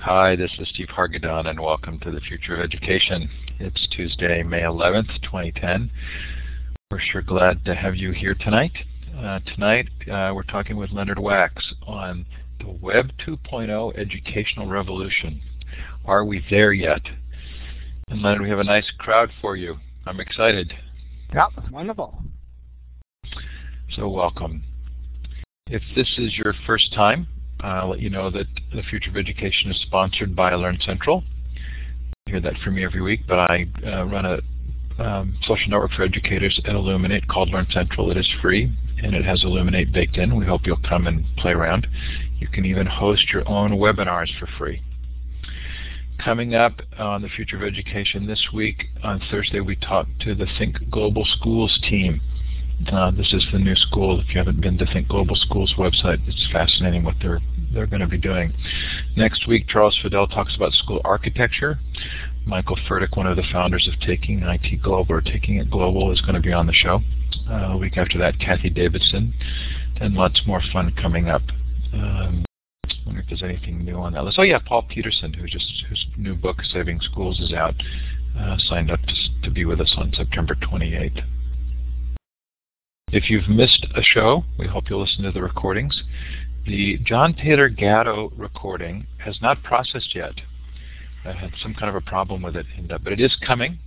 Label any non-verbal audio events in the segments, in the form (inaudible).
Hi, this is Steve Hargadon, and welcome to the Future of Education. It's Tuesday, May 11th, 2010. We're sure glad to have you here tonight. Uh, tonight, uh, we're talking with Leonard Waks on the Web 2.0 educational revolution. Are we there yet? And Leonard, we have a nice crowd for you. I'm excited. Yep, wonderful. So welcome. If this is your first time, I'll let you know that the Future of Education is sponsored by Learn Central. You hear that from me every week, but I uh, run a um, social network for educators at Elluminate called Learn Central. It is free and it has Elluminate baked in. We hope you'll come and play around. You can even host your own webinars for free. Coming up on the Future of Education this week, on Thursday, we talked to the Think Global Schools team. Uh, this is the new school. If you haven't been to Think Global Schools website, it's fascinating what they're they're going to be doing. Next week, Charles Fadel talks about school architecture. Michael Furdyk, one of the founders of Taking IT Global or Taking It Global, is going to be on the show. Uh, a week after that, Cathy Davidson, and lots more fun coming up. Um, I wonder if there's anything new on that list. Oh yeah, Paul Peterson, who just whose new book Saving Schools is out, uh, signed up to, to be with us on September 28th. If you've missed a show, we hope you'll listen to the recordings. The John Taylor Gatto recording has not processed yet. I had some kind of a problem with it, uh, but it is coming.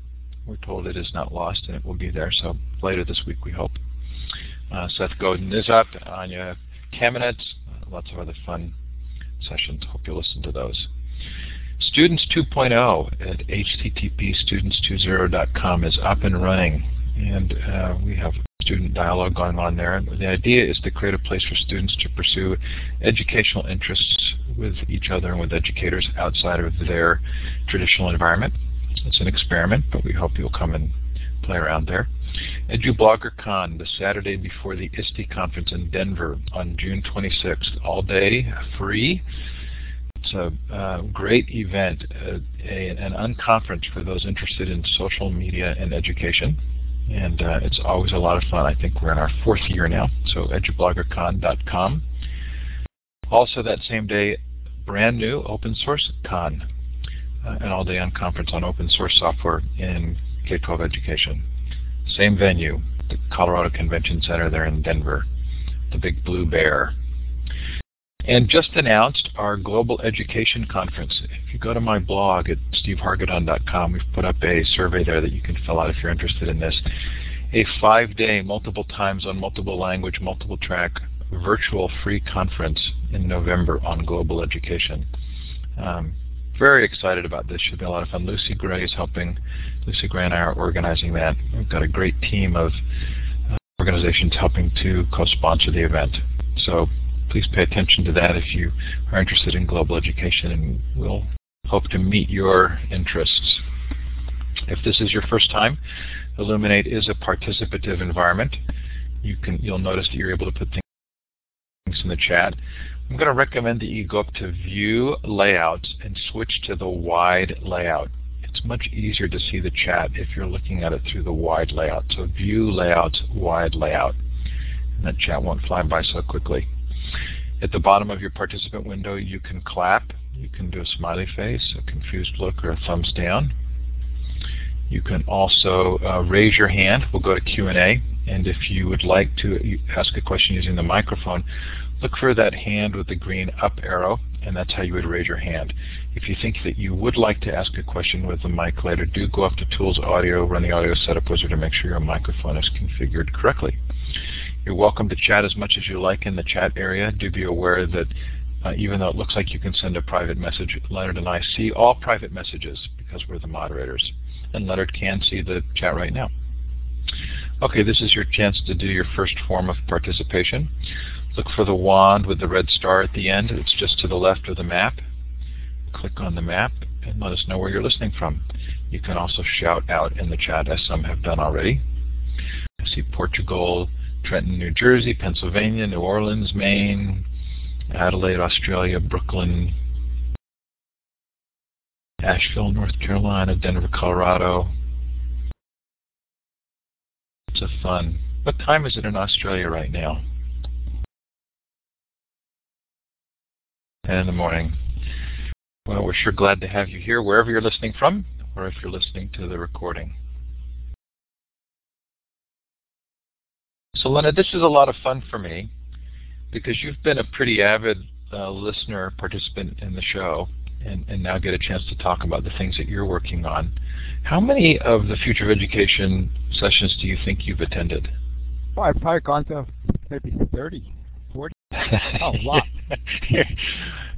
We're told it is not lost, and it will be there. So later this week, we hope. Uh, Seth Godin is up. Anya Kamenetz, uh, lots of other fun sessions. Hope you'll listen to those. Students 2.0 at http://students20.com is up and running, and uh, we have student dialogue going on there. The idea is to create a place for students to pursue educational interests with each other and with educators outside of their traditional environment. It's an experiment, but we hope you'll come and play around there. EduBloggerCon, the Saturday before the ISTE conference in Denver on June 26th, all day, free. It's a uh, great event, uh, a, an unconference for those interested in social media and education and uh, it's always a lot of fun. I think we're in our fourth year now, so edubloggercon.com. Also that same day, brand new Open Source Con, uh, an all-day unconference on open source software in K-12 education. Same venue, the Colorado Convention Center there in Denver, the Big Blue Bear. And just announced our Global Education Conference. If you go to my blog at stevehargadon.com, we've put up a survey there that you can fill out if you're interested in this. A five-day, multiple times on multiple language, multiple track, virtual free conference in November on global education. Um, very excited about this. Should be a lot of fun. Lucy Gray is helping. Lucy Gray and I are organizing that. We've got a great team of uh, organizations helping to co-sponsor the event. So please pay attention to that if you are interested in global education and we'll hope to meet your interests. If this is your first time, Elluminate is a participative environment. You can, you'll notice that you're able to put things in the chat. I'm going to recommend that you go up to View Layouts and switch to the wide layout. It's much easier to see the chat if you're looking at it through the wide layout. So View Layouts, Wide Layout. And that chat won't fly by so quickly. At the bottom of your participant window, you can clap. You can do a smiley face, a confused look, or a thumbs down. You can also uh, raise your hand. We'll go to Q&A. And if you would like to ask a question using the microphone, look for that hand with the green up arrow, and that's how you would raise your hand. If you think that you would like to ask a question with the mic later, do go up to Tools Audio, run the Audio Setup Wizard to make sure your microphone is configured correctly. You're welcome to chat as much as you like in the chat area. Do be aware that uh, even though it looks like you can send a private message, Leonard and I see all private messages because we're the moderators. And Leonard can see the chat right now. Okay, this is your chance to do your first form of participation. Look for the wand with the red star at the end. It's just to the left of the map. Click on the map and let us know where you're listening from. You can also shout out in the chat as some have done already. I see Portugal, Trenton, New Jersey, Pennsylvania, New Orleans, Maine, Adelaide, Australia, Brooklyn, Asheville, North Carolina, Denver, Colorado. It's a fun. What time is it in Australia right now? 10 in the morning. Well, we're sure glad to have you here wherever you're listening from, or if you're listening to the recording. So, Lena, this is a lot of fun for me because you've been a pretty avid uh, listener, participant in the show, and, and now get a chance to talk about the things that you're working on. How many of the Future of Education sessions do you think you've attended? Well, I've probably gone to maybe 30, 40. (laughs) Oh, (laughs) wow.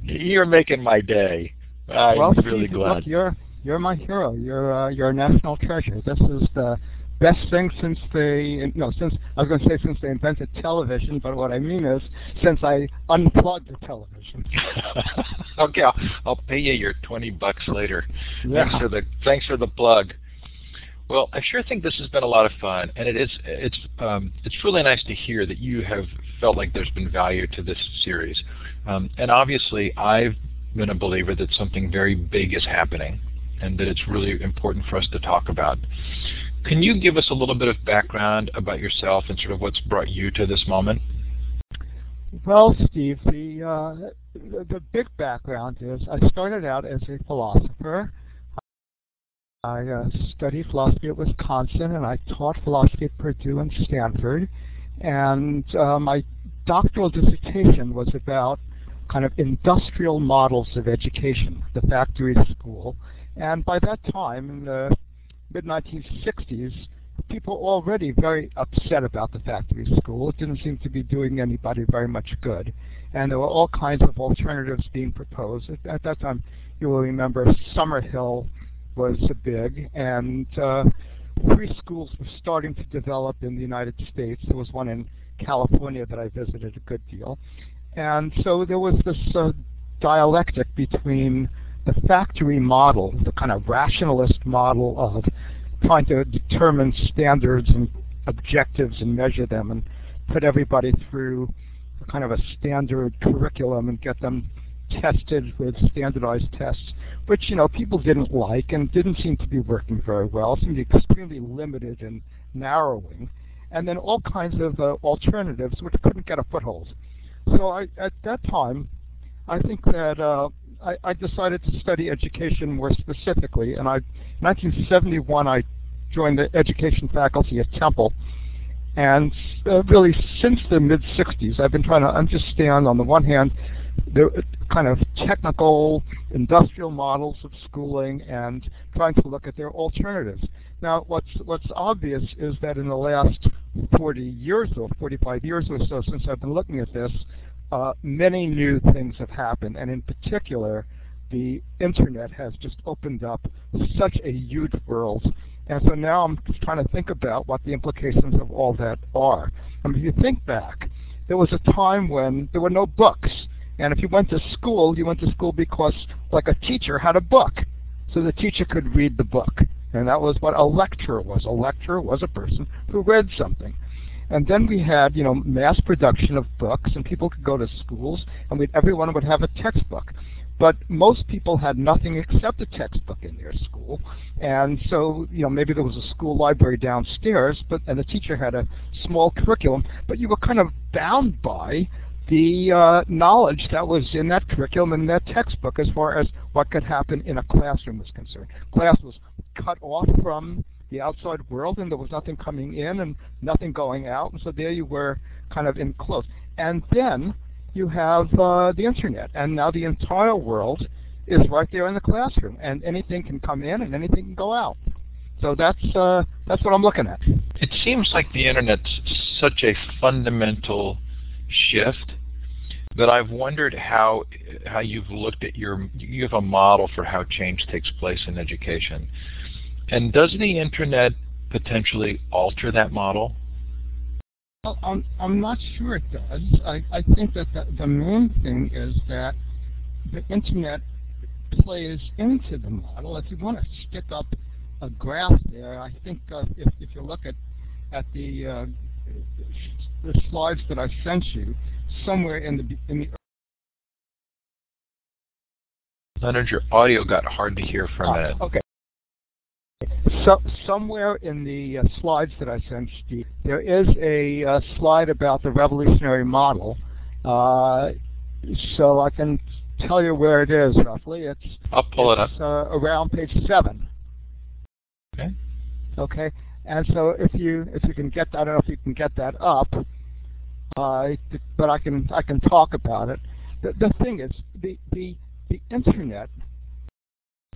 you're making my day. I'm well, really Steve, glad. Look, you're you're my hero. You're uh, you're a national treasure. This is the best thing since they no since I was going to say since they invented television, but what I mean is since I unplugged the television. (laughs) okay, I'll, I'll pay you your twenty bucks later. Yeah. Thanks for the thanks for the plug. Well, I sure think this has been a lot of fun, and it is it's um, it's really nice to hear that you have felt like there's been value to this series. Um, and obviously, I've been a believer that something very big is happening, and that it's really important for us to talk about. Can you give us a little bit of background about yourself and sort of what's brought you to this moment? Well, Steve, the, uh, the the big background is I started out as a philosopher. I uh, studied philosophy at Wisconsin, and I taught philosophy at Purdue and Stanford. And uh, my doctoral dissertation was about kind of industrial models of education, the factory school. And by that time, in the mid-1960s, people were already very upset about the factory school. It didn't seem to be doing anybody very much good. And there were all kinds of alternatives being proposed. At, at that time, you will remember Summerhill was big, and uh, free schools were starting to develop in the United States. There was one in California that I visited a good deal. And so there was this uh, dialectic between the factory model, the kind of rationalist model of trying to determine standards and objectives and measure them and put everybody through kind of a standard curriculum and get them tested with standardized tests, which you know people didn't like and didn't seem to be working very well, seemed extremely limited and narrowing, and then all kinds of uh, alternatives which couldn't get a foothold. So I, at that time, I think that uh, I, I, decided to study education more specifically, and I, in 1971 I joined the education faculty at Temple, and uh, really since the mid 60s I've been trying to understand on the one hand the kind of technical industrial models of schooling and trying to look at their alternatives. Now, what's what's obvious is that in the last 40 years or 45 years or so since I've been looking at this, uh, many new things have happened, and in particular, the internet has just opened up such a huge world. And so now I'm just trying to think about what the implications of all that are. I mean, if you think back, there was a time when there were no books. And if you went to school, you went to school because, like, a teacher had a book. So the teacher could read the book. And that was what a lecturer was. A lecturer was a person who read something. And then we had, you know, mass production of books, and people could go to schools, and we'd, everyone would have a textbook. But most people had nothing except a textbook in their school, and so, you know, maybe there was a school library downstairs, but and the teacher had a small curriculum, but you were kind of bound by the uh, knowledge that was in that curriculum and that textbook as far as what could happen in a classroom was concerned. Class was cut off from the outside world and there was nothing coming in and nothing going out and so there you were kind of enclosed. And then you have uh, the internet and now the entire world is right there in the classroom and anything can come in and anything can go out. So that's uh, that's what I'm looking at. It seems like the internet's such a fundamental shift that I've wondered how how you've looked at your you have a model for how change takes place in education. And does the internet potentially alter that model? Well, I'm, I'm not sure it does. I, I think that the, the main thing is that the internet plays into the model. If you want to stick up a graph there, I think uh, if, if you look at, at the, uh, the slides that I sent you, somewhere in the in the Leonard, your audio got hard to hear for a oh, minute. Okay. So somewhere in the uh, slides that I sent you, there is a uh, slide about the revolutionary model. Uh, so I can tell you where it is roughly. It's I'll pull it's, it up. Uh, around page seven. Okay. Okay. And so if you if you can get that, I don't know if you can get that up, uh, but I can I can talk about it. The, the thing is, the the the internet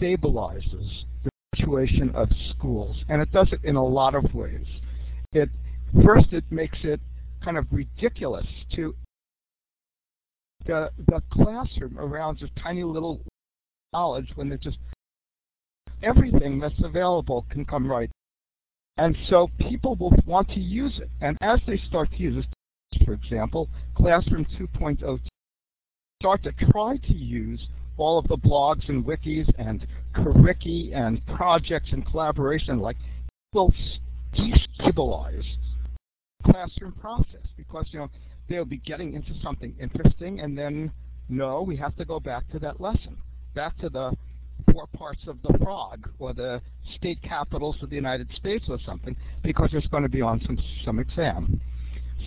stabilizes the situation of schools, and it does it in a lot of ways. It first it makes it kind of ridiculous to the the classroom around just tiny little knowledge when there's just everything that's available can come right. And so people will want to use it. And as they start to use it, for example, Classroom 2.0 start to try to use all of the blogs and wikis and curriki and projects and collaboration like will destabilize classroom process because you know they'll be getting into something interesting and then no we have to go back to that lesson back to the four parts of the frog or the state capitals of the United States or something because it's going to be on some some exam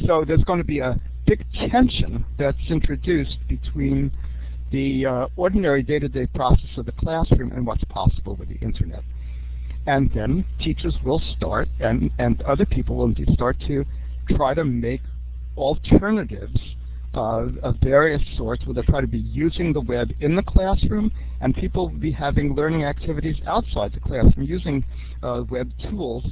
so there's going to be a big tension that's introduced between the uh, ordinary day-to-day -day process of the classroom and what's possible with the internet. And then teachers will start, and, and other people will start to try to make alternatives uh, of various sorts where they try to be using the web in the classroom and people will be having learning activities outside the classroom using uh, web tools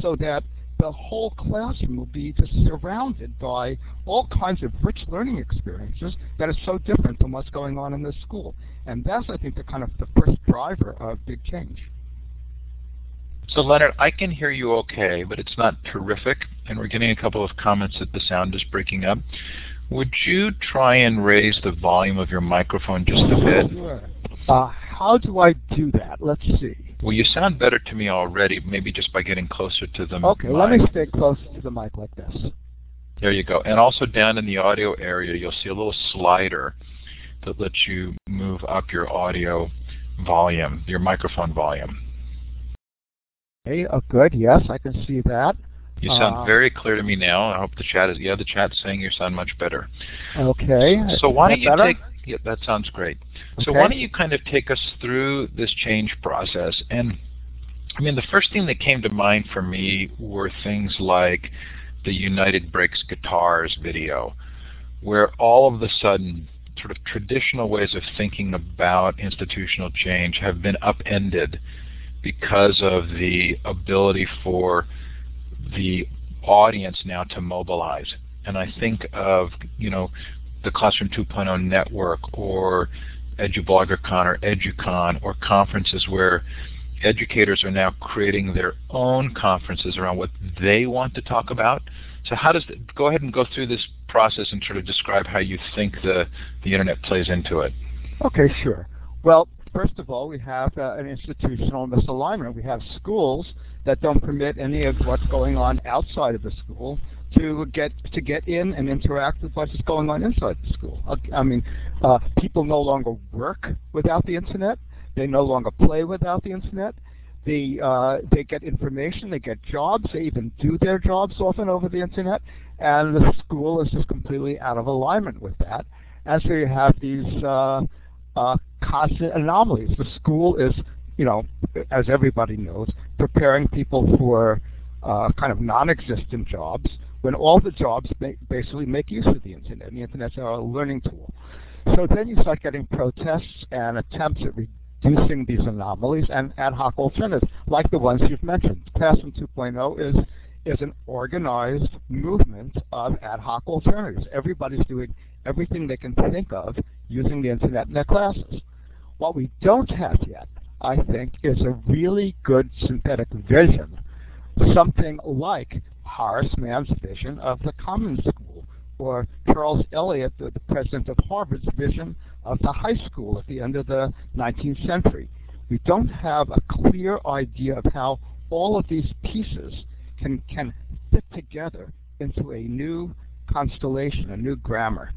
so that the whole classroom will be just surrounded by all kinds of rich learning experiences that are so different from what's going on in this school. And that's, I think, the kind of the first driver of big change. So Leonard, I can hear you okay, but it's not terrific, and we're getting a couple of comments that the sound is breaking up. Would you try and raise the volume of your microphone just a bit? Sure. Uh, how do I do that? Let's see. Well, you sound better to me already, maybe just by getting closer to the Okay, mic. Okay, let me stay close to the mic like this. There you go. And also down in the audio area, you'll see a little slider that lets you move up your audio volume, your microphone volume. Okay, oh, good. Yes, I can see that. You sound Uh, very clear to me now. I hope the chat is, yeah, the chat's saying you sound much better. Okay. So why don't you better? take, yeah, that sounds great. So why don't you kind of take us through this change process? And I mean, the first thing that came to mind for me were things like the United Breaks Guitars video, where all of a sudden sort of traditional ways of thinking about institutional change have been upended because of the ability for the audience now to mobilize. And I think of, you know, the Classroom 2.0 network or EduBloggerCon or EduCon or conferences where educators are now creating their own conferences around what they want to talk about. So how does, the, go ahead and go through this process and sort of describe how you think the, the internet plays into it. Okay, sure. Well, first of all, we have uh, an institutional misalignment. We have schools that don't permit any of what's going on outside of the school to get to get in and interact with what's going on inside the school. Uh, I mean, uh, people no longer work without the internet. They no longer play without the internet. They uh, they get information. They get jobs. They even do their jobs often over the internet. And the school is just completely out of alignment with that. And so you have these uh, uh, constant anomalies. The school is, you know, as everybody knows, preparing people for uh, kind of non-existent jobs when all the jobs basically make use of the internet. The internet's a learning tool. So then you start getting protests and attempts at reducing these anomalies and ad hoc alternatives, like the ones you've mentioned. Classroom 2.0 is is an organized movement of ad hoc alternatives. Everybody's doing everything they can think of using the internet in their classes. What we don't have yet, I think, is a really good synthetic vision, something like Horace Mann's vision of the common school, or Charles Eliot, the, the president of Harvard's vision of the high school at the end of the 19th century. We don't have a clear idea of how all of these pieces can, can fit together into a new constellation, a new grammar.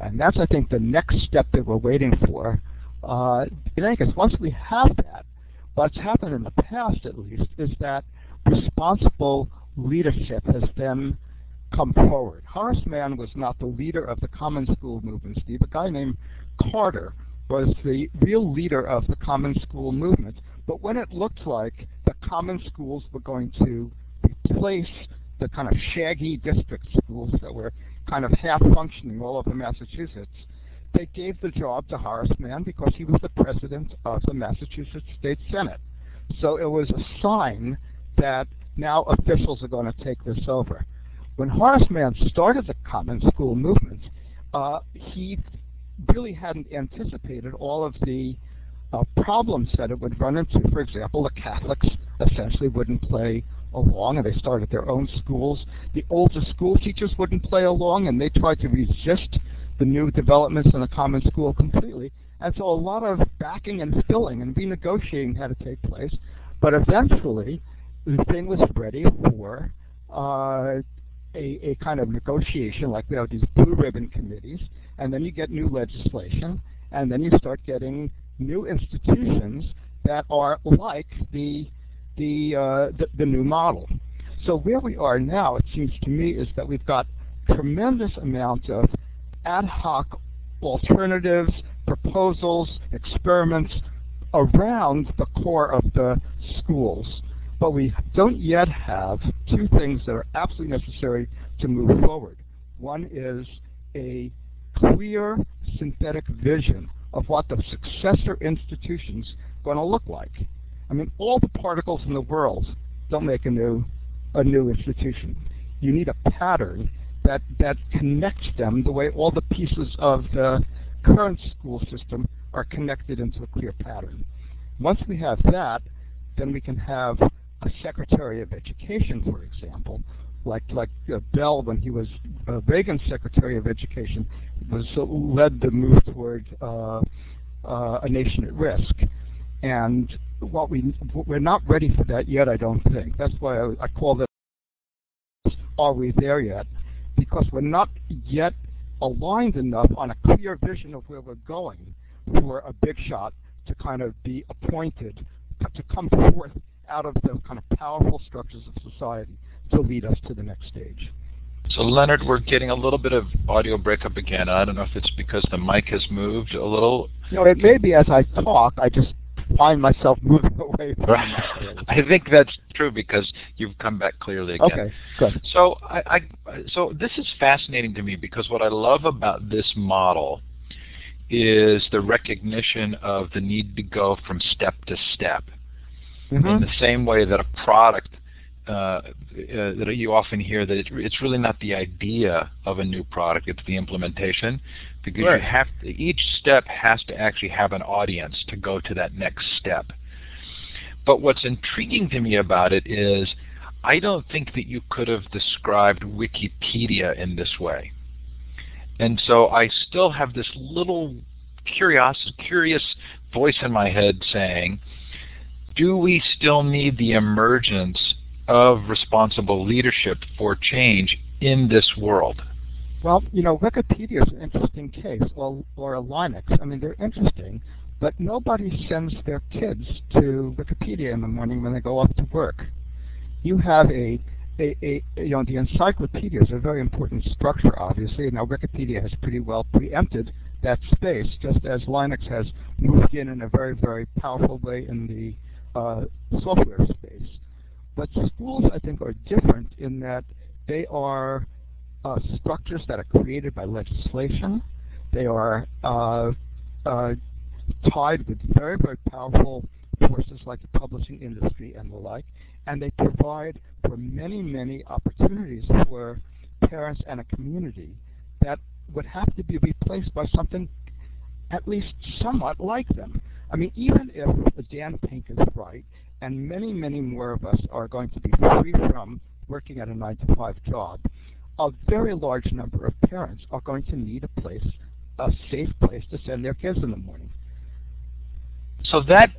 And that's, I think, the next step that we're waiting for. Uh, in any case, once we have that, what's happened in the past, at least, is that responsible leadership has then come forward. Horace Mann was not the leader of the common school movement, Steve. A guy named Carter was the real leader of the common school movement. But when it looked like the common schools were going to replace the kind of shaggy district schools that were kind of half functioning all over Massachusetts, they gave the job to Horace Mann because he was the president of the Massachusetts State Senate. So it was a sign that now officials are going to take this over. When Horace Mann started the common school movement, uh, he really hadn't anticipated all of the uh, problems that it would run into. For example, the Catholics essentially wouldn't play along, and they started their own schools. The older school teachers wouldn't play along, and they tried to resist the new developments in the common school completely. And so a lot of backing and filling and renegotiating had to take place. But eventually, the thing was ready for uh, a, a kind of negotiation, like we have these blue ribbon committees, and then you get new legislation, and then you start getting new institutions that are like the the, uh, the, the new model. So where we are now, it seems to me, is that we've got tremendous amounts of ad hoc alternatives, proposals, experiments around the core of the schools. But we don't yet have two things that are absolutely necessary to move forward. One is a clear synthetic vision of what the successor institutions are going to look like. I mean, all the particles in the world don't make a new a new institution. You need a pattern that that connects them the way all the pieces of the current school system are connected into a clear pattern. Once we have that, then we can have a Secretary of Education, for example, like like uh, Bell when he was uh, Reagan's Secretary of Education, was uh, led the move toward uh, uh, a nation at risk. And what we we're not ready for that yet, I don't think. That's why I, I call this "Are we there yet?" Because we're not yet aligned enough on a clear vision of where we're going for a big shot to kind of be appointed to come forth out of the kind of powerful structures of society to lead us to the next stage. So Leonard, we're getting a little bit of audio breakup again. I don't know if it's because the mic has moved a little. No, it may be as I talk. I just find myself (laughs) moving away from right. (laughs) I think that's true because you've come back clearly again. Okay, good. So I, I, so this is fascinating to me because what I love about this model is the recognition of the need to go from step to step. Mm-hmm. In the same way that a product uh, uh, that you often hear that it, it's really not the idea of a new product; it's the implementation. Because right. you have to, each step has to actually have an audience to go to that next step. But what's intriguing to me about it is, I don't think that you could have described Wikipedia in this way. And so I still have this little curious, curious voice in my head saying, do we still need the emergence of responsible leadership for change in this world? Well, you know, Wikipedia is an interesting case, or, or Linux. I mean, they're interesting, but nobody sends their kids to Wikipedia in the morning when they go off to work. You have a, a, a you know, the encyclopedia is a very important structure, obviously. Now, Wikipedia has pretty well preempted that space, just as Linux has moved in in a very, very powerful way in the uh, software space. But schools, I think, are different in that they are uh, structures that are created by legislation. They are uh, uh, tied with very, very powerful forces like the publishing industry and the like, and they provide for many, many opportunities for parents and a community that would have to be replaced by something at least somewhat like them. I mean, even if Dan Pink is right, and many, many more of us are going to be free from working at a 9 to 5 job, a very large number of parents are going to need a place, a safe place to send their kids in the morning. So that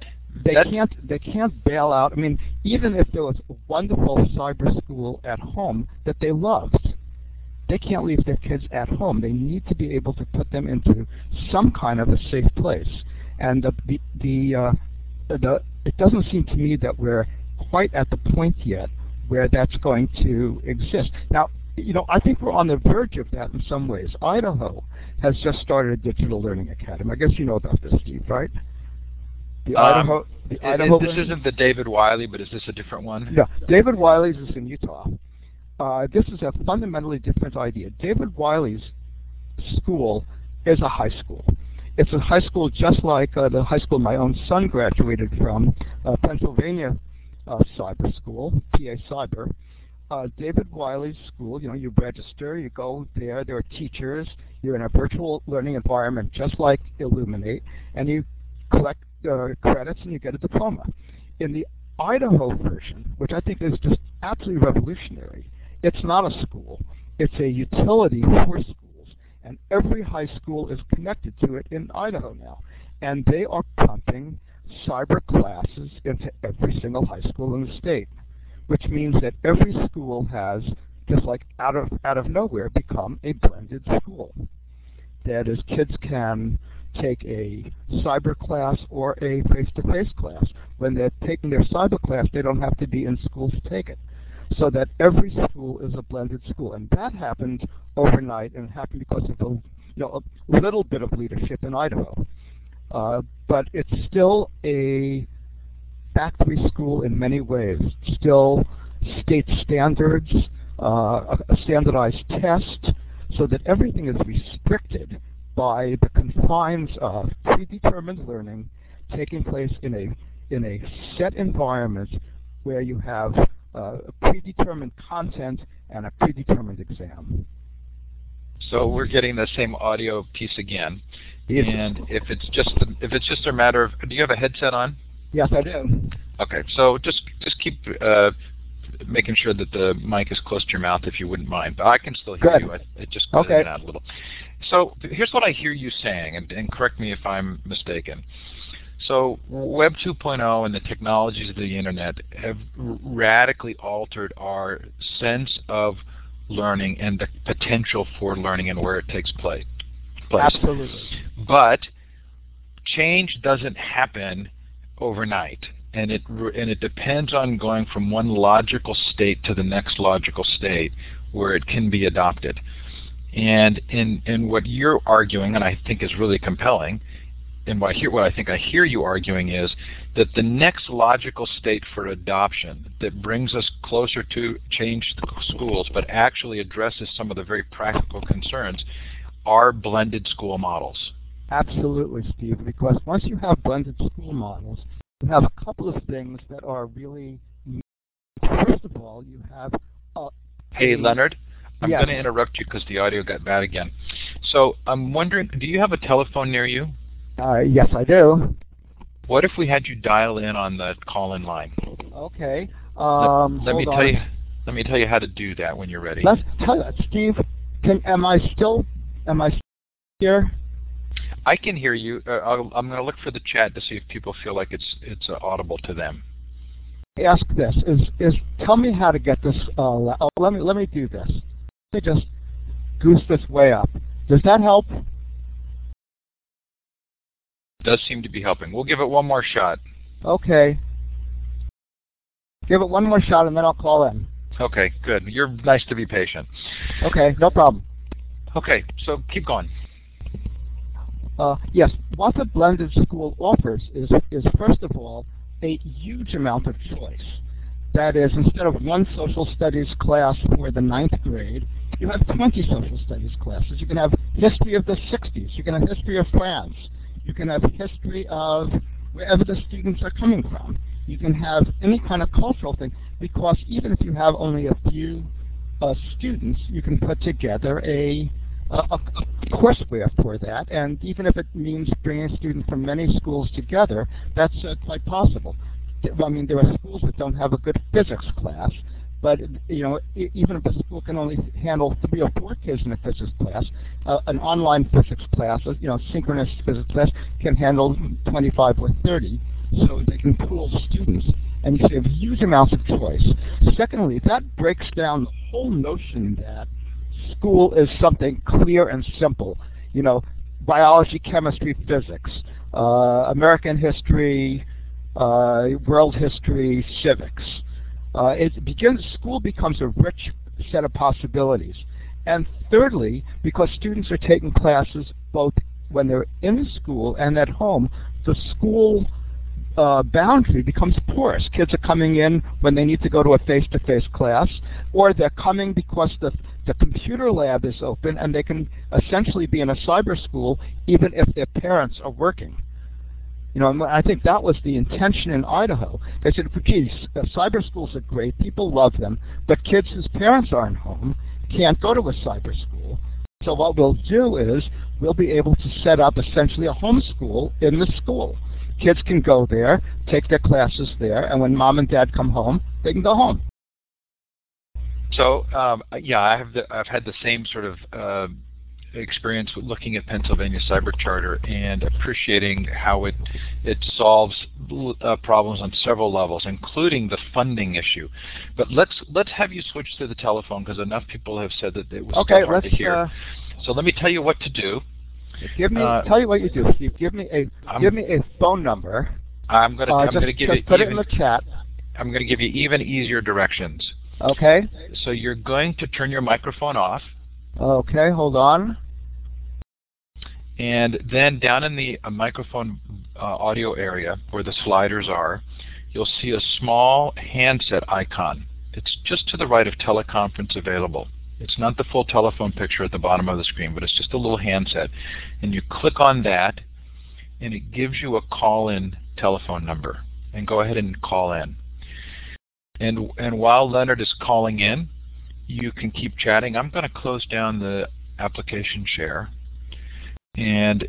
they can't they can't bail out. I mean, even if there was a wonderful cyber school at home that they loved, they can't leave their kids at home. They need to be able to put them into some kind of a safe place. And the the, the, uh, the it doesn't seem to me that we're quite at the point yet where that's going to exist. Now, you know, I think we're on the verge of that in some ways. Idaho has just started a digital learning academy. I guess you know about this, Steve, right? The um, Idaho. The it, Idaho. This isn't the David Wiley, but is this a different one? Yeah, David Wiley's is in Utah. Uh, this is a fundamentally different idea. David Wiley's school is a high school. It's a high school just like uh, the high school my own son graduated from, uh, Pennsylvania uh, Cyber School, PA Cyber. Uh, David Wiley's school, you know, you register, you go there, there are teachers, you're in a virtual learning environment just like Elluminate, and you collect uh, credits and you get a diploma. In the Idaho version, which I think is just absolutely revolutionary, it's not a school. It's a utility for schools. And every high school is connected to it in Idaho now. And they are pumping cyber classes into every single high school in the state, which means that every school has, just like out of, out of nowhere, become a blended school. That is, kids can take a cyber class or a face-to-face -face class. When they're taking their cyber class, they don't have to be in school to take it. So that every school is a blended school. And that happened overnight, and happened because of a, you know, a little bit of leadership in Idaho. Uh, but it's still a factory school in many ways. Still state standards, uh, a standardized test, so that everything is restricted by the confines of predetermined learning taking place in a in a set environment where you have uh, predetermined content and a predetermined exam. So we're getting the same audio piece again. And if it's just if it's just a matter of, do you have a headset on? Yes, I do. Okay, so just just keep uh, making sure that the mic is close to your mouth if you wouldn't mind. But I can still hear Good. you. it just goes okay. in out a little. So here's what I hear you saying, and, and correct me if I'm mistaken. So Web 2.0 and the technologies of the internet have radically altered our sense of learning and the potential for learning and where it takes place. Absolutely. But change doesn't happen overnight and it and it depends on going from one logical state to the next logical state where it can be adopted. And in in what you're arguing, and I think is really compelling, and what I hear what I think I hear you arguing is that the next logical state for adoption that brings us closer to change schools, but actually addresses some of the very practical concerns, are blended school models. Absolutely, Steve. Because once you have blended school models, you have a couple of things that are really. First of all, you have. Uh, hey, Leonard. I'm yes. going to interrupt you because the audio got bad again. So I'm wondering, do you have a telephone near you? Uh, yes, I do. What if we had you dial in on the call-in line? Okay. Um, let, let me on. tell you. Let me tell you how to do that when you're ready. Let's tell you, Steve. Can am I still? Am I still here? I can hear you. Uh, i am going to look for the chat to see if people feel like it's it's uh, audible to them. Ask this: is is tell me how to get this? Uh, oh, let me let me do this. Let me just goose this way up. Does that help? Does seem to be helping. We'll give it one more shot. Okay. Give it one more shot and then I'll call in. Okay, good. You're nice to be patient. Okay, no problem. Okay, so keep going. Uh, yes, what the blended school offers is, is first of all, a huge amount of choice. That is, instead of one social studies class for the ninth grade, you have 20 social studies classes. You can have history of the 60s. You can have history of France. You can have history of wherever the students are coming from. You can have any kind of cultural thing because even if you have only a few uh, students, you can put together a a, a courseware for that, and even if it means bringing students from many schools together, that's uh, quite possible. I mean, there are schools that don't have a good physics class, but you know, even if a school can only handle three or four kids in a physics class, uh, an online physics class, you know, synchronous physics class can handle 25 or 30, so they can pool students and you have huge amounts of choice. Secondly, that breaks down the whole notion that school is something clear and simple. You know, biology, chemistry, physics, uh, American history, uh, world history, civics. Uh, it begins. School becomes a rich set of possibilities, And thirdly, because students are taking classes both when they're in school and at home, the school uh, boundary becomes porous. Kids are coming in when they need to go to a face-to-face class, or they're coming because the, the computer lab is open and they can essentially be in a cyber school even if their parents are working. You know, I think that was the intention in Idaho. They said, geez, cyber schools are great, people love them, but kids whose parents aren't home can't go to a cyber school. So what we'll do is we'll be able to set up essentially a home school in the school. Kids can go there, take their classes there, and when mom and dad come home, they can go home. So um, yeah, I have the, I've had the same sort of uh, experience with looking at Pennsylvania Cyber Charter and appreciating how it it solves uh, problems on several levels, including the funding issue. But let's let's have you switch to the telephone because enough people have said that it was okay, hard to hear. Uh, so let me tell you what to do. Give me, uh, tell you what you do, Steve. Give me a, I'm, give me a phone number. I'm gonna, uh, I'm just, gonna give you put even, it in the chat. I'm gonna give you even easier directions. Okay. So you're going to turn your microphone off. Okay, hold on. And then down in the uh, microphone uh, audio area where the sliders are, you'll see a small handset icon. It's just to the right of teleconference available. It's not the full telephone picture at the bottom of the screen, but it's just a little handset. And you click on that, and it gives you a call-in telephone number. And go ahead and call in. And, and while Leonard is calling in, you can keep chatting. I'm going to close down the application share. And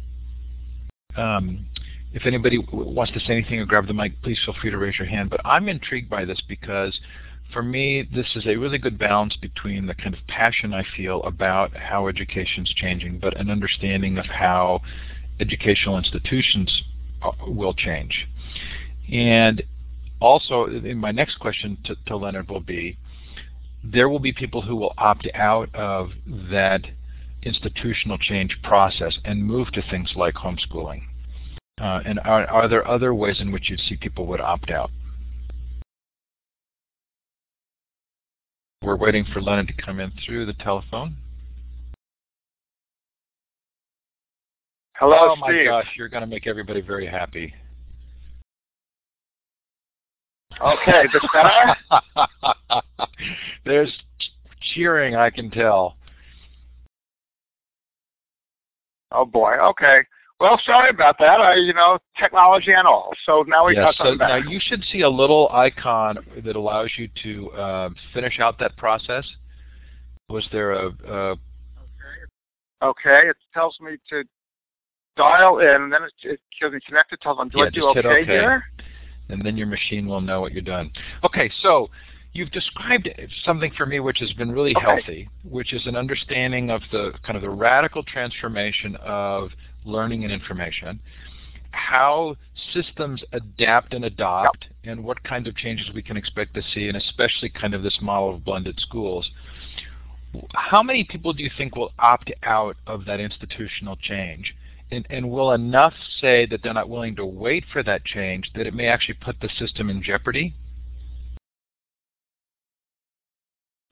um, if anybody wants to say anything or grab the mic, please feel free to raise your hand. But I'm intrigued by this because for me, this is a really good balance between the kind of passion I feel about how education is changing, but an understanding of how educational institutions uh, will change. And also, my next question to, to Leonard will be, there will be people who will opt out of that institutional change process and move to things like homeschooling? Uh, and are, are there other ways in which you see people would opt out? We're waiting for Leonard to come in through the telephone. Hello, oh my gosh, you're going to make everybody very happy. Okay? (laughs) There's cheering, I can tell. Oh boy. Okay. Well, sorry about that. I, you know, technology and all. So now we yes, got something so back. Now you should see a little icon that allows you to uh, finish out that process. Was there a, a Okay, it tells me to dial in, and then it, it gives me connected telephone. Do yeah, I do okay, hit OK here? And then your machine will know what you're done. Okay, so you've described something for me which has been really okay. healthy, which is an understanding of the kind of the radical transformation of learning and information, how systems adapt and adopt, yep. and what kinds of changes we can expect to see, and especially kind of this model of blended schools. How many people do you think will opt out of that institutional change? And, and, will enough say that they're not willing to wait for that change that it may actually put the system in jeopardy?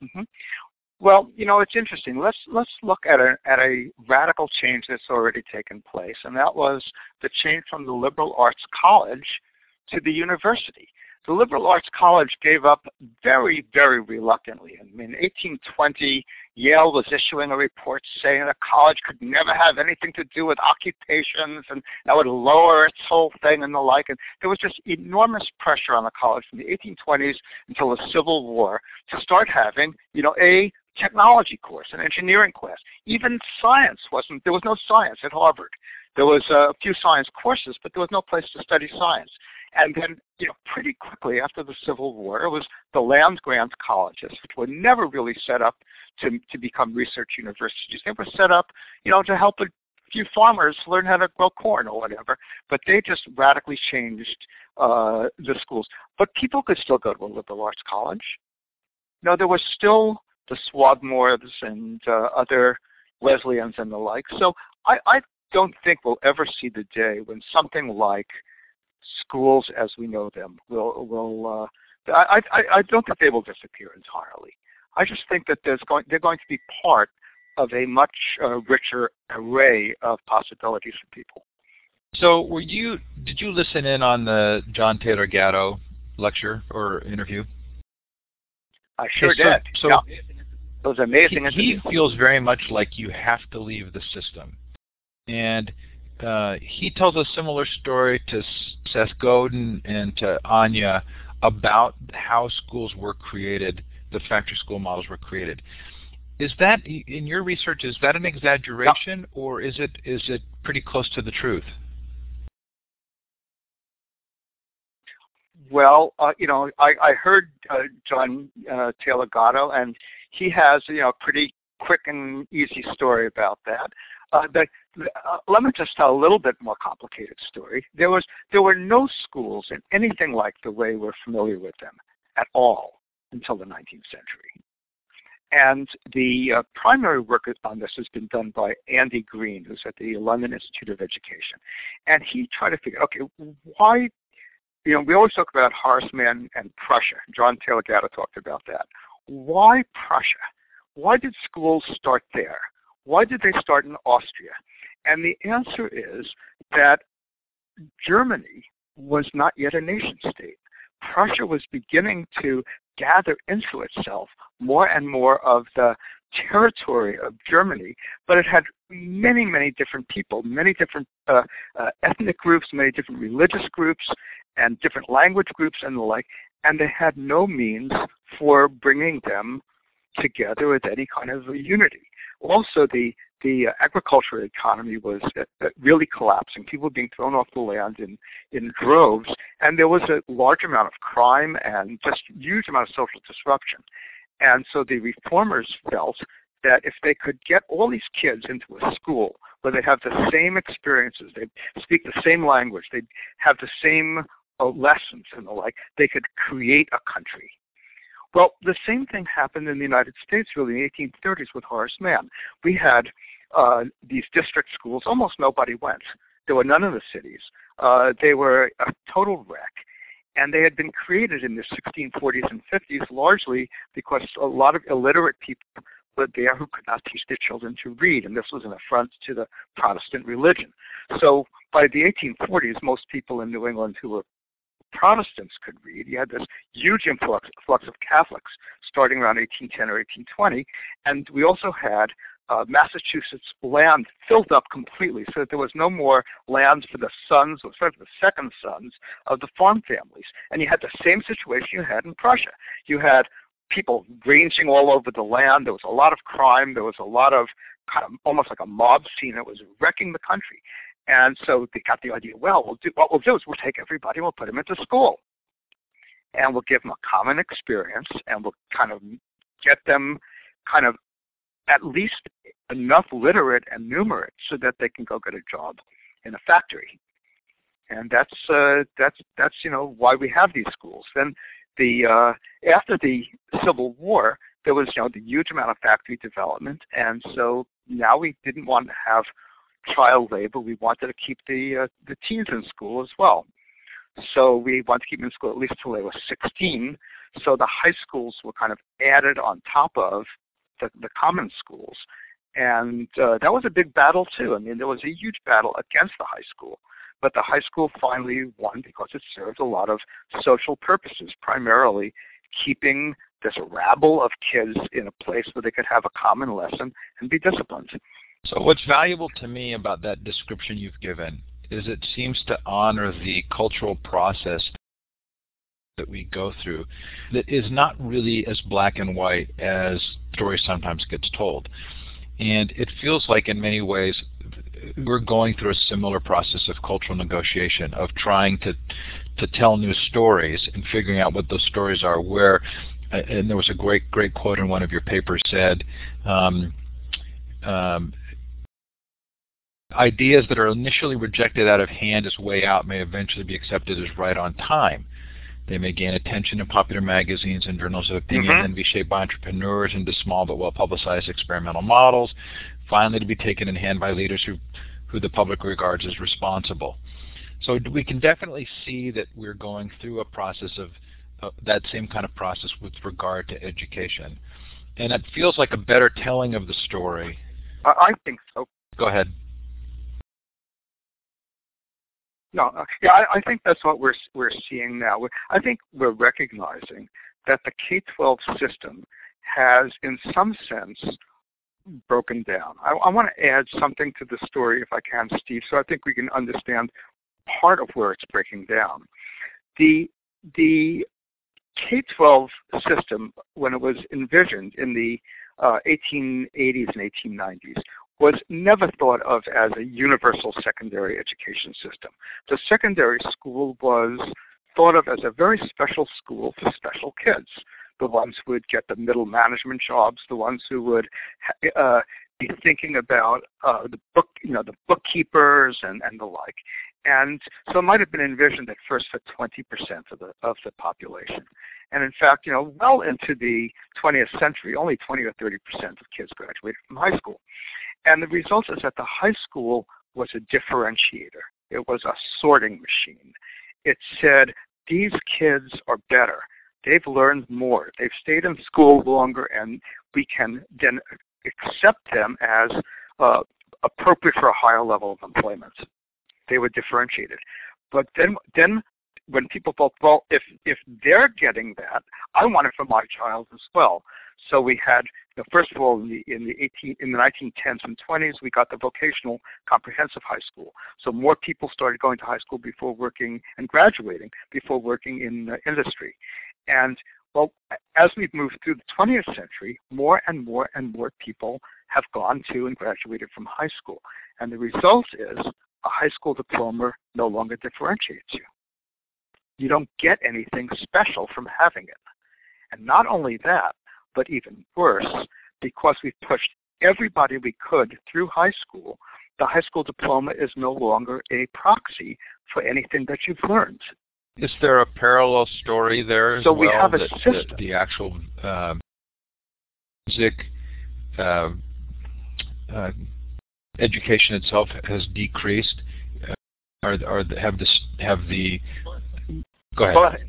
Mm-hmm. Well, you know, it's interesting. Let's let's look at a at a radical change that's already taken place, and that was the change from the liberal arts college to the university. The liberal arts college gave up very, very reluctantly. I mean, 1820, Yale was issuing a report saying that college could never have anything to do with occupations, and that would lower its whole thing and the like. And there was just enormous pressure on the college from the 1820s until the Civil War to start having, you know, a technology course, an engineering class. Even science wasn't, there was no science at Harvard. There was a few science courses, but there was no place to study science. And then, you know, pretty quickly after the Civil War, it was the land grant colleges, which were never really set up to, to become research universities. They were set up, you know, to help a few farmers learn how to grow corn or whatever. But they just radically changed uh, the schools. But people could still go to a liberal arts college. No, there was still the Swarthmores and uh, other Wesleyans and the like. So I, I don't think we'll ever see the day when something like schools as we know them will will uh, I, I I don't think they will disappear entirely. I just think that there's going they're going to be part of a much uh, richer array of possibilities for people. So, were you? Did you listen in on the John Taylor Gatto lecture or interview? I sure okay, did. So, yeah. it was amazing. He, he feels very much like you have to leave the system, and uh, he tells a similar story to Seth Godin and to Anya about how schools were created, the factory school models were created. Is that in your research? Is that an exaggeration, or is it is it pretty close to the truth? Well, uh, you know, I, I heard uh, John uh, Taylor Gatto, and he has you know a pretty quick and easy story about that. Uh, uh, let me just tell a little bit more complicated story. There was there were no schools in anything like the way we're familiar with them at all until the 19th century. And the uh, primary work on this has been done by Andy Green, who's at the London Institute of Education. And he tried to figure, okay, why, you know, we always talk about Horace Mann and Prussia. John Taylor Gatto talked about that. Why Prussia? Why did schools start there? Why did they start in Austria? And the answer is that Germany was not yet a nation state. Prussia was beginning to gather into itself more and more of the territory of Germany, but it had many, many different people, many different uh, uh, ethnic groups, many different religious groups, and different language groups and the like, and they had no means for bringing them together with any kind of unity. Also, the the agricultural economy was uh, really collapsing. People were being thrown off the land in, in droves, and there was a large amount of crime and just huge amount of social disruption. And so the reformers felt that if they could get all these kids into a school where they have the same experiences, they speak the same language, they have the same uh, lessons and the like, they could create a country. Well, the same thing happened in the United States really in the 1830s with Horace Mann. We had uh, these district schools, almost nobody went. There were none in the cities. Uh, they were a total wreck. And they had been created in the 1640s and 50s largely because a lot of illiterate people were there who could not teach their children to read, and this was an affront to the Protestant religion. So by the 1840s, most people in New England who were Protestants could read. You had this huge influx, influx of Catholics starting around 1810 or 1820, and we also had uh, Massachusetts land filled up completely so that there was no more land for the sons or sort of the second sons of the farm families. And you had the same situation you had in Prussia. You had people ranging all over the land. There was a lot of crime. There was a lot of kind of almost like a mob scene that was wrecking the country. And so they got the idea, well, we'll do, what we'll do is we'll take everybody and we'll put them into school. And we'll give them a common experience and we'll kind of get them kind of at least enough literate and numerate so that they can go get a job in a factory. And that's uh, that's that's you know why we have these schools. Then the uh, after the Civil War, there was you know the huge amount of factory development, and so now we didn't want to have child labor. We wanted to keep the uh, the teens in school as well. So we wanted to keep them in school at least till they were 16. So the high schools were kind of added on top of the, the common schools. And uh, that was a big battle too. I mean, there was a huge battle against the high school. But the high school finally won because it served a lot of social purposes, primarily keeping this rabble of kids in a place where they could have a common lesson and be disciplined. So what's valuable to me about that description you've given is it seems to honor the cultural process that we go through that is not really as black and white as story sometimes gets told. And it feels like in many ways we're going through a similar process of cultural negotiation, of trying to to tell new stories and figuring out what those stories are. Where, and there was a great great quote in one of your papers said, um, um, ideas that are initially rejected out of hand as way out may eventually be accepted as right on time. They may gain attention in popular magazines and journals of opinion mm-hmm. and be shaped by entrepreneurs into small but well-publicized experimental models, finally to be taken in hand by leaders who, who the public regards as responsible. So we can definitely see that we're going through a process of uh, that same kind of process with regard to education. and it feels like a better telling of the story. I, I think so. Go ahead. No, yeah, I, I think that's what we're we're seeing now. I think we're recognizing that the K-12 system has, in some sense, broken down. I, I want to add something to the story, if I can, Steve, so I think we can understand part of where it's breaking down. The the K-12 system, when it was envisioned in the uh, 1880s and 1890s, was never thought of as a universal secondary education system. The secondary school was thought of as a very special school for special kids. The ones who would get the middle management jobs, the ones who would uh, be thinking about uh, the book, you know, the bookkeepers and, and the like. And so it might have been envisioned at first for 20% of the of the population. And in fact, you know, well into the 20th century, only 20 or 30% of kids graduated from high school. And the result is that the high school was a differentiator. It was a sorting machine. It said, these kids are better. They've learned more. They've stayed in school longer, and we can then accept them as uh, appropriate for a higher level of employment. They were differentiated. But then, then when people thought, well, if if they're getting that, I want it for my child as well. So we had, you know, first of all, in the in the 18 in the 1910s and 20s, we got the vocational comprehensive high school. So more people started going to high school before working and graduating before working in uh, industry, and well, as we've moved through the 20th century, more and more and more people have gone to and graduated from high school. And the result is a high school diploma no longer differentiates you. You don't get anything special from having it. And not only that, but even worse, because we've pushed everybody we could through high school, the high school diploma is no longer a proxy for anything that you've learned. Is there a parallel story there so well, we have a that, system. That the actual uh, music uh, uh, education itself has decreased, uh, or, or have this have the go ahead. But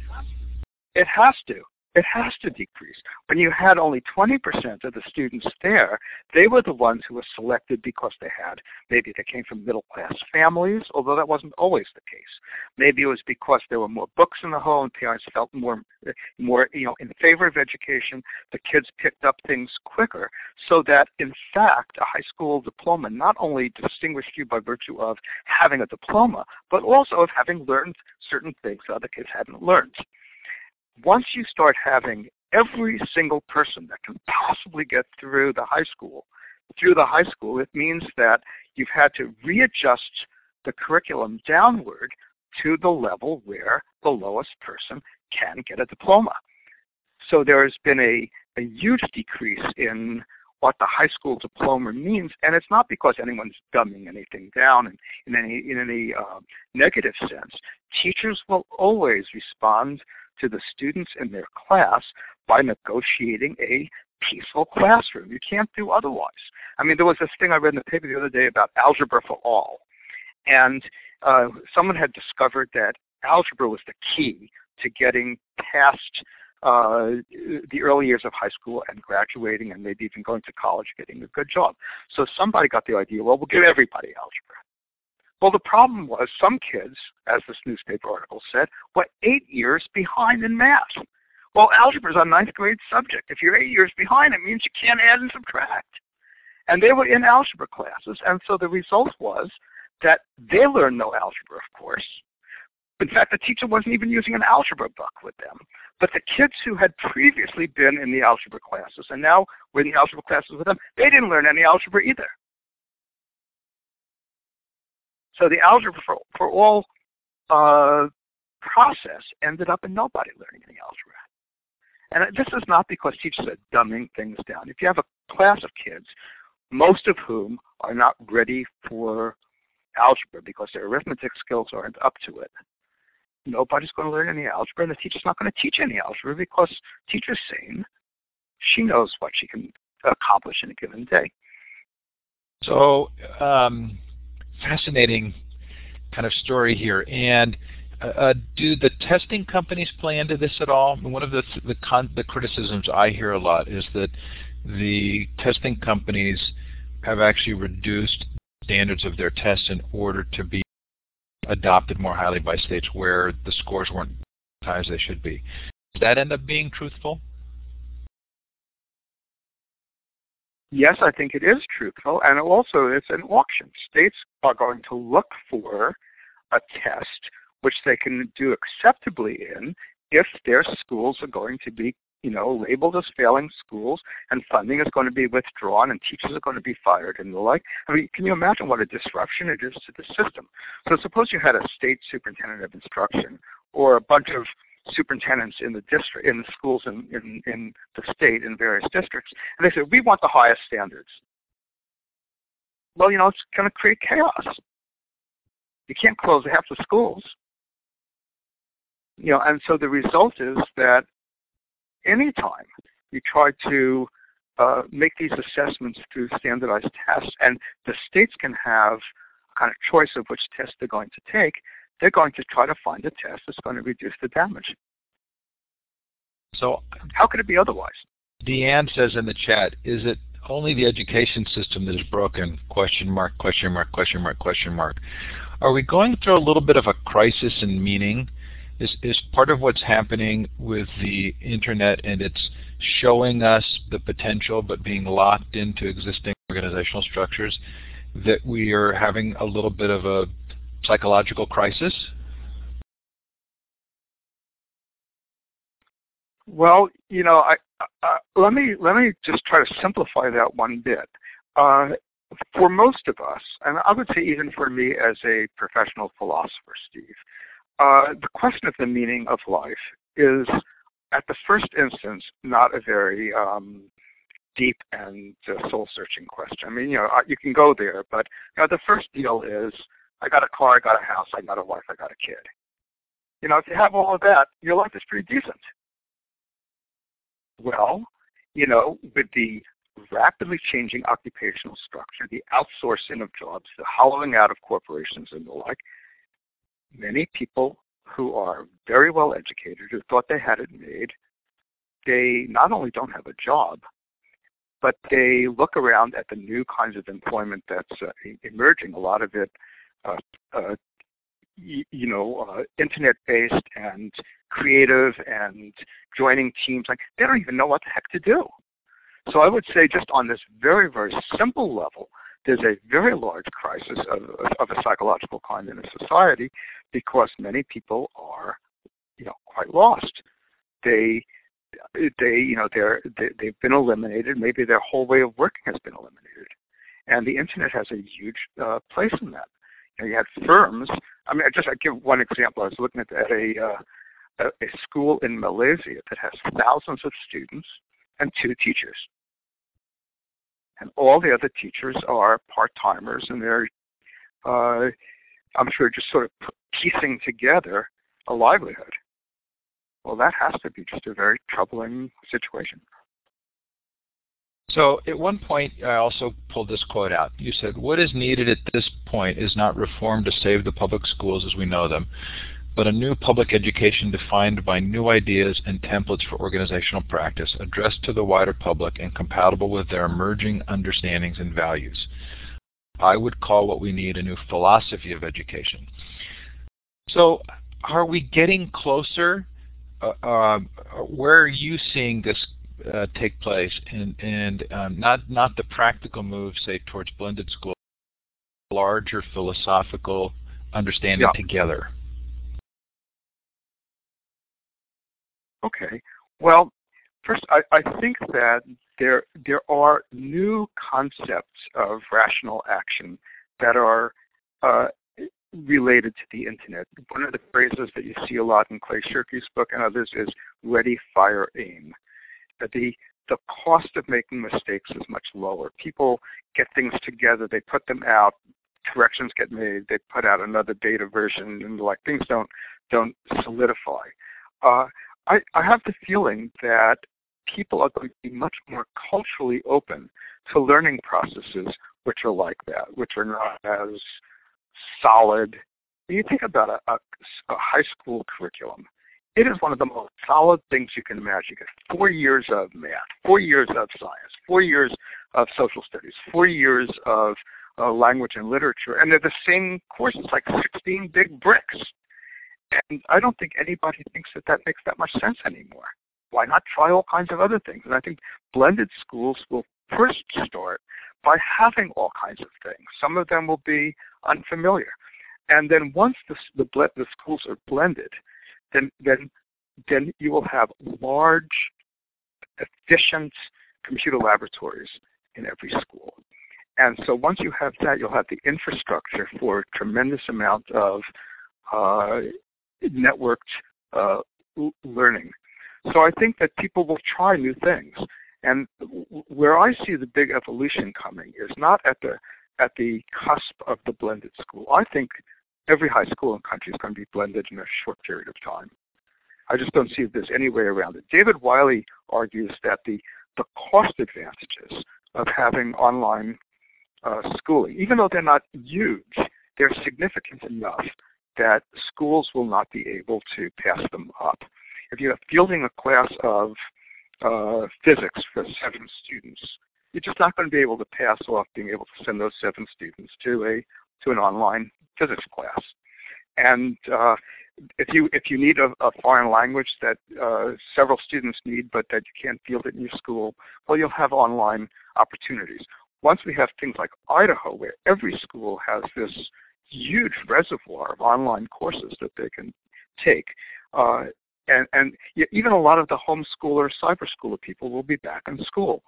it has to it has to decrease. When you had only 20% of the students there, they were the ones who were selected because they had, maybe they came from middle class families, although that wasn't always the case. Maybe it was because there were more books in the home, parents felt more, more, you know, in favor of education. The kids picked up things quicker, so that in fact, a high school diploma not only distinguished you by virtue of having a diploma, but also of having learned certain things that other kids hadn't learned once you start having every single person that can possibly get through the high school, through the high school, it means that you've had to readjust the curriculum downward to the level where the lowest person can get a diploma. So there has been a, a huge decrease in what the high school diploma means, and it's not because anyone's dumbing anything down in, in any in any uh, negative sense. Teachers will always respond to the students in their class by negotiating a peaceful classroom. You can't do otherwise. I mean, there was this thing I read in the paper the other day about algebra for all. And uh, someone had discovered that algebra was the key to getting past uh, the early years of high school and graduating and maybe even going to college, getting a good job. So somebody got the idea, well, we'll give everybody algebra. Well, the problem was some kids, as this newspaper article said, were eight years behind in math. Well, algebra is a ninth grade subject. If you're eight years behind, it means you can't add and subtract. And they were in algebra classes, and so the result was that they learned no algebra, of course. In fact, the teacher wasn't even using an algebra book with them. But the kids who had previously been in the algebra classes and now were in the algebra classes with them, they didn't learn any algebra either. So the algebra for, for all uh, process ended up in nobody learning any algebra. And this is not because teachers are dumbing things down. If you have a class of kids, most of whom are not ready for algebra because their arithmetic skills aren't up to it, nobody's going to learn any algebra, and the teacher's not going to teach any algebra because teacher's sane. She knows what she can accomplish in a given day. So um, fascinating kind of story here. And uh, do the testing companies play into this at all? One of the the, the criticisms I hear a lot is that the testing companies have actually reduced standards of their tests in order to be adopted more highly by states where the scores weren't as high as they should be. Does that end up being truthful? Yes, I think it is truthful, and also it's an auction. States are going to look for a test which they can do acceptably in if their schools are going to be you know, labeled as failing schools, and funding is going to be withdrawn, and teachers are going to be fired, and the like. I mean, can you imagine what a disruption it is to the system? So suppose you had a state superintendent of instruction, or a bunch of superintendents in the district, in the schools in, in, in the state in various districts, and they said, we want the highest standards. Well, you know, it's going to create chaos. You can't close half the schools. You know, and so the result is that anytime you try to uh, make these assessments through standardized tests, and the states can have kind of choice of which test they're going to take, they're going to try to find a test that's going to reduce the damage. So how could it be otherwise? Deanne says in the chat, is it only the education system that is broken? Question mark, question mark, question mark, question mark. Are we going through a little bit of a crisis in meaning? Is, is part of what's happening with the internet and it's showing us the potential but being locked into existing organizational structures that we are having a little bit of a psychological crisis? Well, you know, I, let me let me just try to simplify that one bit. Uh, for most of us, and I would say even for me as a professional philosopher, Steve, uh, the question of the meaning of life is, at the first instance, not a very um, deep and uh, soul-searching question. I mean, you know, you can go there, but you know, the first deal is, I got a car, I got a house, I got a wife, I got a kid. You know, if you have all of that, your life is pretty decent. Well, you know, with the rapidly changing occupational structure, the outsourcing of jobs, the hollowing out of corporations and the like, many people who are very well educated, who thought they had it made, they not only don't have a job, but they look around at the new kinds of employment that's uh, emerging. A lot of it, uh, uh, y- you know, uh, internet-based and creative and joining teams. Like they don't even know what the heck to do. So I would say, just on this very, very simple level, there's a very large crisis of, of a psychological kind in a society because many people are, you know, quite lost. They, they, you know, they're they, they've been eliminated. Maybe their whole way of working has been eliminated, and the internet has a huge uh, place in that. Know, you had firms. I mean, I just I give one example. I was looking at, at a, uh, a a school in Malaysia that has thousands of students and two teachers and all the other teachers are part-timers and they're uh, I'm sure just sort of piecing together a livelihood. Well, that has to be just a very troubling situation. So at one point, I also pulled this quote out. You said, what is needed at this point is not reform to save the public schools as we know them, but a new public education defined by new ideas and templates for organizational practice addressed to the wider public and compatible with their emerging understandings and values. I would call what we need a new philosophy of education. So are we getting closer? Uh, uh, where are you seeing this uh, take place? And, and um, not, not the practical move, say, towards blended school, larger philosophical understanding yeah. together. Okay. Well, first, I, I think that there there are new concepts of rational action that are uh, related to the internet. One of the phrases that you see a lot in Clay Shirky's book and others is ready, fire, aim. The the cost of making mistakes is much lower. People get things together, they put them out, corrections get made, they put out another beta version, and like things don't don't solidify. Uh, I, I have the feeling that people are going to be much more culturally open to learning processes which are like that, which are not as solid when you think about a, a, a high school curriculum, it is one of the most solid things you can imagine. Four years of math, four years of science, four years of social studies, four years of uh, language and literature, and they're the same courses, like 16 big bricks. And I don't think anybody thinks that that makes that much sense anymore. Why not try all kinds of other things? And I think blended schools will first start by having all kinds of things. Some of them will be unfamiliar. And then once the, the, the schools are blended, then, then, then you will have large, efficient computer laboratories in every school. And so once you have that, you'll have the infrastructure for a tremendous amount of uh, networked uh, learning. So I think that people will try new things. And where I see the big evolution coming is not at the at the cusp of the blended school. I think every high school in the country is going to be blended in a short period of time. I just don't see there's any way around it. David Wiley argues that the the cost advantages of having online uh, schooling, even though they're not huge, they're significant enough that schools will not be able to pass them up. If you're fielding a class of uh, physics for seven students, you're just not going to be able to pass off being able to send those seven students to a to an online physics class. And uh, if you if you need a, a foreign language that uh, several students need, but that you can't field it in your school, well, you'll have online opportunities. Once we have things like Idaho, where every school has this huge reservoir of online courses that they can take, uh, and, and even a lot of the homeschooler, cyber schooler people will be back in school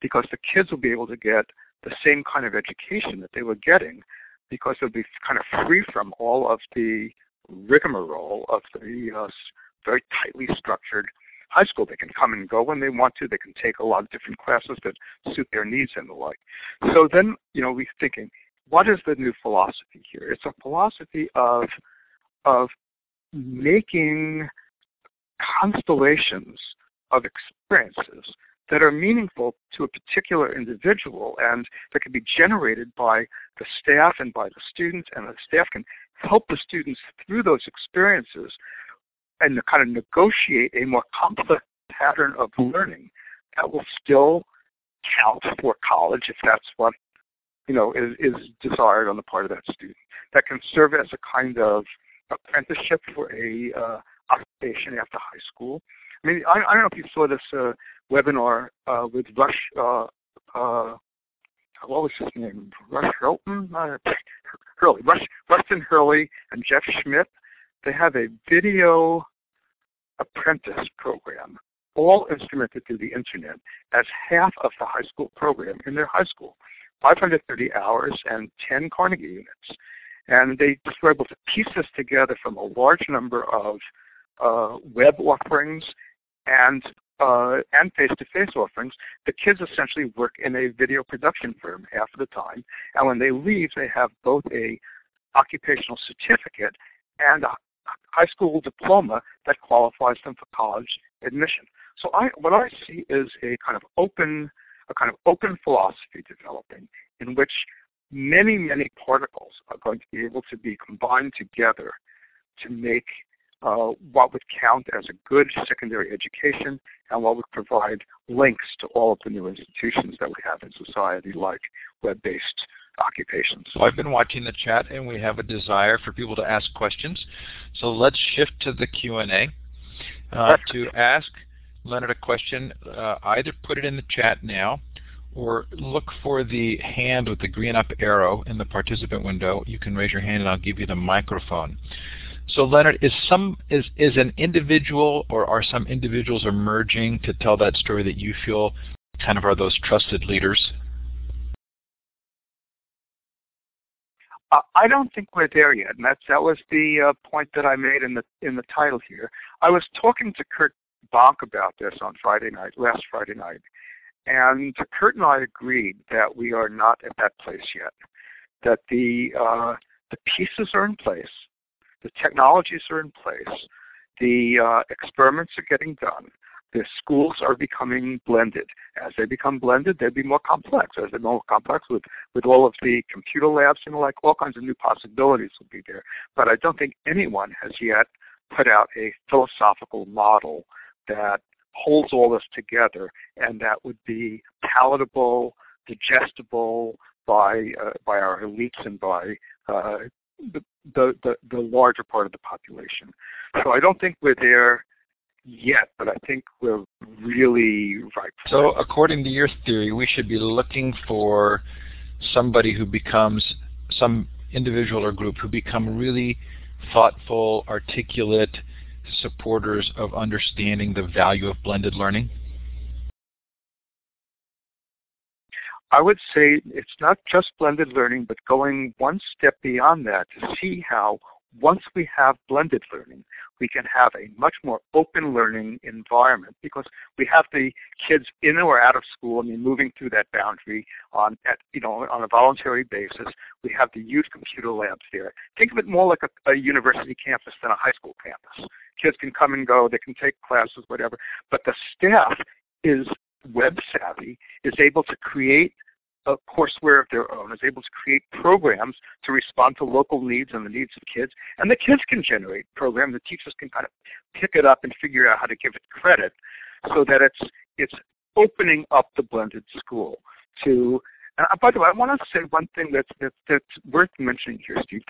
because the kids will be able to get the same kind of education that they were getting because they'll be kind of free from all of the rigmarole of the uh, very tightly structured high school. They can come and go when they want to. They can take a lot of different classes that suit their needs and the like. So then, you know, we're thinking, what is the new philosophy here? It's a philosophy of of making constellations of experiences that are meaningful to a particular individual and that can be generated by the staff and by the students, and the staff can help the students through those experiences and to kind of negotiate a more complex pattern of learning that will still count for college if that's what you know is, is desired on the part of that student. That can serve as a kind of apprenticeship for a uh, occupation after high school. I mean, I, I don't know if you saw this uh, webinar uh, with Rush. Uh, uh, what was his name? Rush Hilton? Uh, Hurley. Rush, Rustin Hurley and Jeff Schmidt. They have a video apprentice program, all instrumented through the internet, as half of the high school program in their high school. 530 hours and 10 Carnegie units. And they were able to piece this together from a large number of uh, web offerings and uh, and face-to-face offerings, the kids essentially work in a video production firm half of the time, and when they leave, they have both a occupational certificate and a high school diploma that qualifies them for college admission. So I, what I see is a kind of open, a kind of open philosophy developing in which many, many particles are going to be able to be combined together to make uh, what would count as a good secondary education and what would provide links to all of the new institutions that we have in society like web-based occupations. So I've been watching the chat and we have a desire for people to ask questions. So let's shift to the Q&A. Uh, to ask Leonard a question, uh, either put it in the chat now or look for the hand with the green up arrow in the participant window. You can raise your hand and I'll give you the microphone. So Leonard, is some is is an individual or are some individuals emerging to tell that story that you feel kind of are those trusted leaders? Uh, I don't think we're there yet, and that's that was the uh, point that I made in the in the title here. I was talking to Curt Bonk about this on Friday night, last Friday night, and Curt and I agreed that we are not at that place yet. That the uh, the pieces are in place, the technologies are in place. The uh, experiments are getting done. the schools are becoming blended. As they become blended, they'll be more complex. As they're more complex with, with all of the computer labs and like all kinds of new possibilities will be there. But I don't think anyone has yet put out a philosophical model that holds all this together and that would be palatable, digestible by uh, by our elites and by uh, the, the, the, the larger part of the population. So I don't think we're there yet, but I think we're really ripe. So according to your theory, we should be looking for somebody who becomes some individual or group who become really thoughtful, articulate supporters of understanding the value of blended learning? I would say it's not just blended learning, but going one step beyond that to see how once we have blended learning, we can have a much more open learning environment because we have the kids in or out of school, I mean, moving through that boundary on, at, you know, on a voluntary basis. We have the huge computer labs there. Think of it more like a, a university campus than a high school campus. Kids can come and go, they can take classes, whatever, but the staff is web savvy, is able to create a courseware of their own, is able to create programs to respond to local needs and the needs of kids. And the kids can generate programs. The teachers can kind of pick it up and figure out how to give it credit so that it's it's opening up the blended school to and uh, by the way, I want to say one thing that's, that's, that's worth mentioning here, Steve.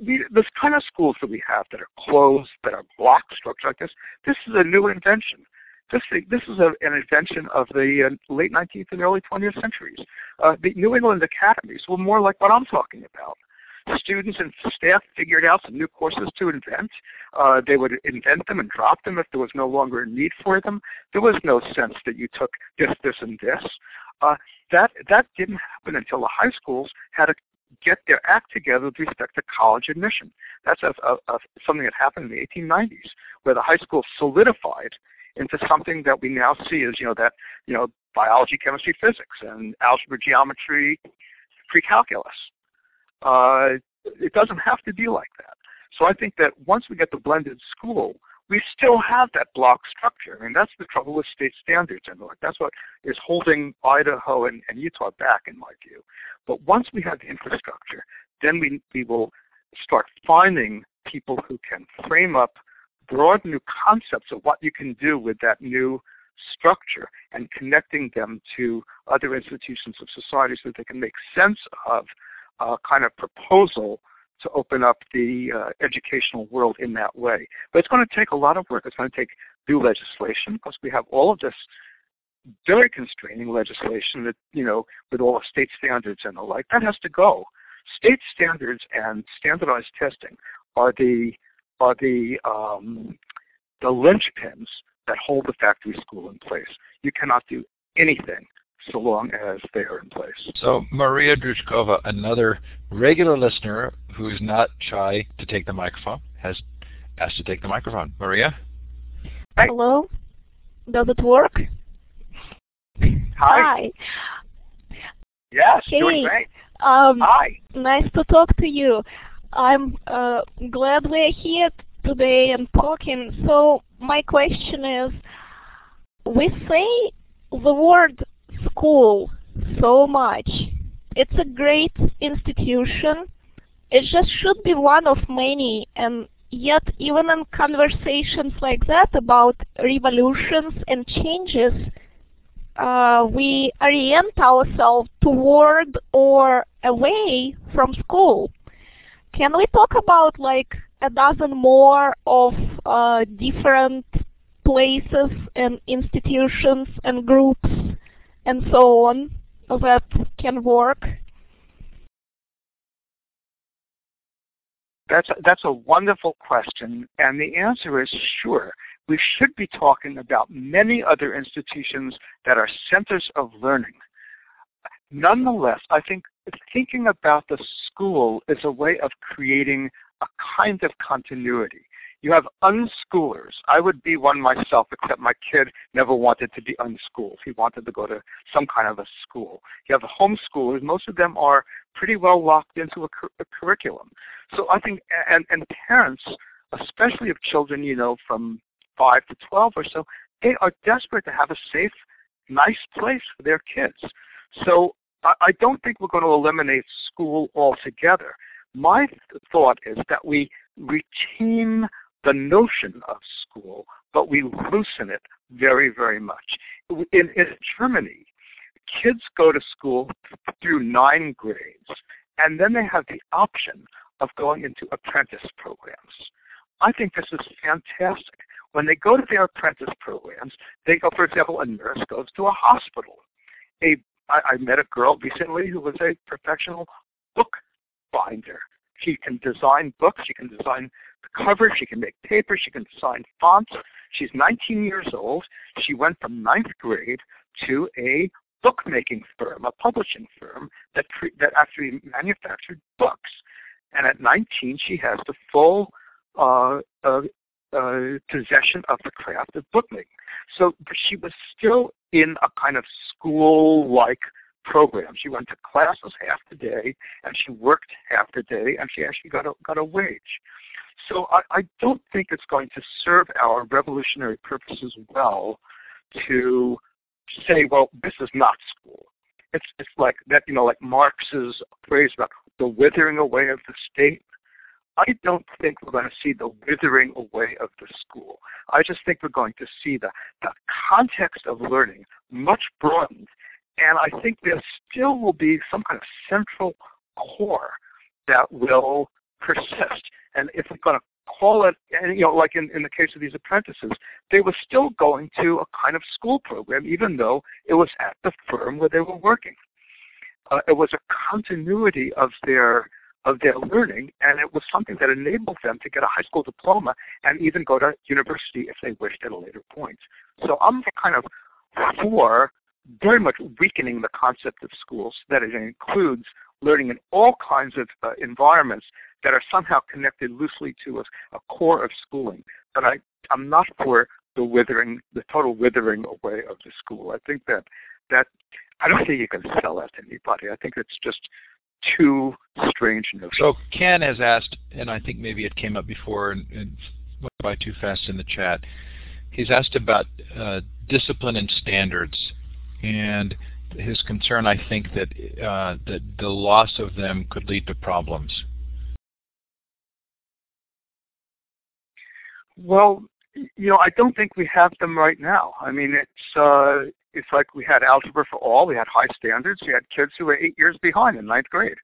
We, this kind of schools that we have that are closed, that are block structure like this, this is a new invention. This, this is a, an invention of the uh, late 19th and early 20th centuries. Uh, the New England academies were more like what I'm talking about. Students and staff figured out some new courses to invent. Uh, they would invent them and drop them if there was no longer a need for them. There was no sense that you took this, this, and this. Uh, that that didn't happen until the high schools had to get their act together with respect to college admission. That's a, a, a, something that happened in the 1890s, where the high school solidified into something that we now see as you know that you know biology, chemistry, physics, and algebra, geometry, pre-calculus. Uh, it doesn't have to be like that. So I think that once we get the blended school, we still have that block structure. I mean, that's the trouble with state standards, and like that's what is holding Idaho and, and Utah back, in my view. But once we have the infrastructure, then we we will start finding people who can frame up broad new concepts of what you can do with that new structure and connecting them to other institutions of society so that they can make sense of a kind of proposal to open up the uh, educational world in that way. But it's going to take a lot of work. It's going to take new legislation because we have all of this very constraining legislation that, you know, with all the state standards and the like. That has to go. State standards and standardized testing are the are the um, the linchpins that hold the factory school in place. You cannot do anything so long as they are in place. So Maria Droujkova, another regular listener who is not shy to take the microphone, has asked to take the microphone. Maria? Hi. Hello? Does it work? Hi. Hi. Yes, hey. doing great. Um, Hi. Nice to talk to you. I'm uh, glad we're here today and talking. So my question is, we say the word school so much. It's a great institution. It just should be one of many and yet even in conversations like that about revolutions and changes, uh, we orient ourselves toward or away from school. Can we talk about like a dozen more of uh, different places and institutions and groups and so on that can work? That's a, that's a wonderful question, and the answer is sure. We should be talking about many other institutions that are centers of learning. Nonetheless, I think thinking about the school is a way of creating a kind of continuity. You have unschoolers. I would be one myself, except my kid never wanted to be unschooled. He wanted to go to some kind of a school. You have homeschoolers. Most of them are pretty well locked into a, cu- a curriculum. So I think, and, and parents, especially of children, you know, from 5 to 12 or so, they are desperate to have a safe, nice place for their kids. So I, don't think we're going to eliminate school altogether. My thought is that we retain the notion of school, but we loosen it very, very much. In, in Germany, kids go to school through nine grades, and then they have the option of going into apprentice programs. I think this is fantastic. When they go to their apprentice programs, they go, for example, a nurse goes to a hospital. A, I, I met a girl recently who was a professional book binder. She can design books, she can design the cover, she can make paper, she can design fonts. She's 19 years old. She went from ninth grade to a bookmaking firm, a publishing firm that that actually manufactured books. And at 19, she has the full uh, uh, uh, possession of the craft of bookmaking. So she was still in a kind of school-like program. She went to classes half the day, and she worked half the day, and she actually got a got a wage. So I, I don't think it's going to serve our revolutionary purposes well to say, well, this is not school. It's it's like that, you know, like Marx's phrase about the withering away of the state. I don't think we're going to see the withering away of the school. I just think we're going to see the, the context of learning much broadened. And I think there still will be some kind of central core that will persist. And if we're going to call it, and you know, like in, in the case of these apprentices, they were still going to a kind of school program, even though it was at the firm where they were working. Uh, it was a continuity of their of their learning, and it was something that enabled them to get a high school diploma and even go to university if they wished at a later point. So I'm kind of for very much weakening the concept of schools, that it includes learning in all kinds of uh, environments that are somehow connected loosely to a, a core of schooling. But I, I'm not for the withering, the total withering away of the school. I think that that I don't think you can sell that to anybody. I think it's just too strange notion. So Ken has asked, and I think maybe it came up before and, and went by too fast in the chat. He's asked about uh, discipline and standards, and his concern, I think, that uh, that the loss of them could lead to problems. Well, you know, I don't think we have them right now. I mean, it's uh, it's like we had algebra for all, we had high standards, we had kids who were eight years behind in ninth grade.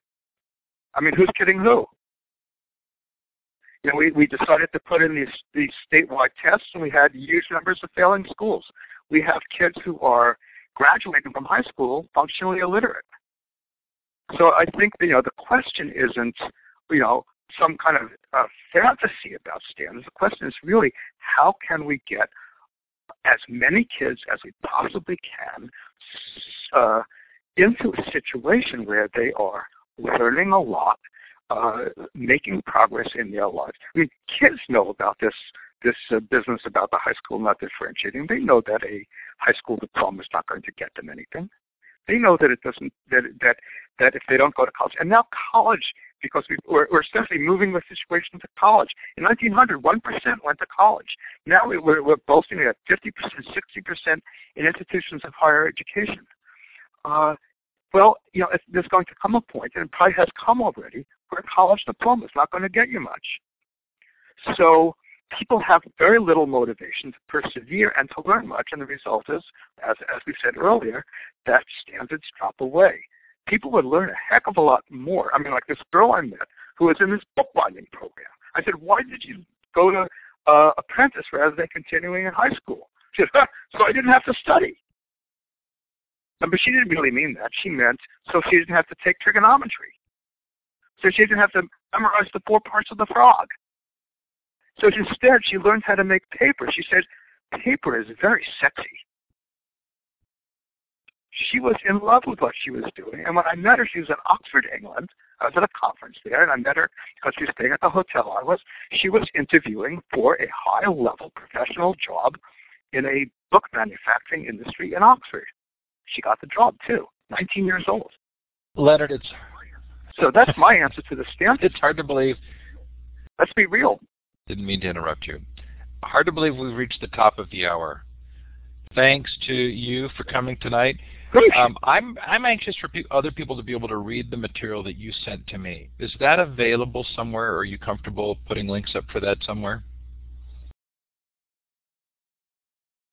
I mean, who's kidding who? You know, we, we decided to put in these these statewide tests, and we had huge numbers of failing schools. We have kids who are graduating from high school functionally illiterate. So I think you know the question isn't you know some kind of uh, fantasy about standards. The question is really how can we get as many kids as we possibly can uh, into a situation where they are learning a lot, uh, making progress in their lives. I mean, kids know about this this uh, business about the high school not differentiating. They know that a high school diploma is not going to get them anything. They know that it doesn't that that that if they don't go to college, and now college because we, we're, we're essentially moving the situation to college. In 1900, one percent went to college. Now we're, we're boasting at 50 percent, 60 percent in institutions of higher education. Uh, well, you know, there's going to come a point, and it probably has come already, where a college diploma is not going to get you much. So people have very little motivation to persevere and to learn much, and the result is, as, as we said earlier, that standards drop away. People would learn a heck of a lot more. I mean, like this girl I met who was in this bookbinding program. I said, why did you go to uh, apprentice rather than continuing in high school? She said, so I didn't have to study. But she didn't really mean that. She meant so she didn't have to take trigonometry. So she didn't have to memorize the four parts of the frog. So instead, she learned how to make paper. She said, paper is very sexy. She was in love with what she was doing. And when I met her, she was in Oxford, England. I was at a conference there, and I met her because she was staying at the hotel I was. She was interviewing for a high-level professional job in a book manufacturing industry in Oxford. She got the job, too, 19 years old. Leonard, it's... So that's my answer to the stamp. It's hard to believe. Let's be real. Didn't mean to interrupt you. Hard to believe we've reached the top of the hour. thanks to you for coming tonight. Um, I'm I'm anxious for pe other people to be able to read the material that you sent to me. Is that available somewhere, or are you comfortable putting links up for that somewhere?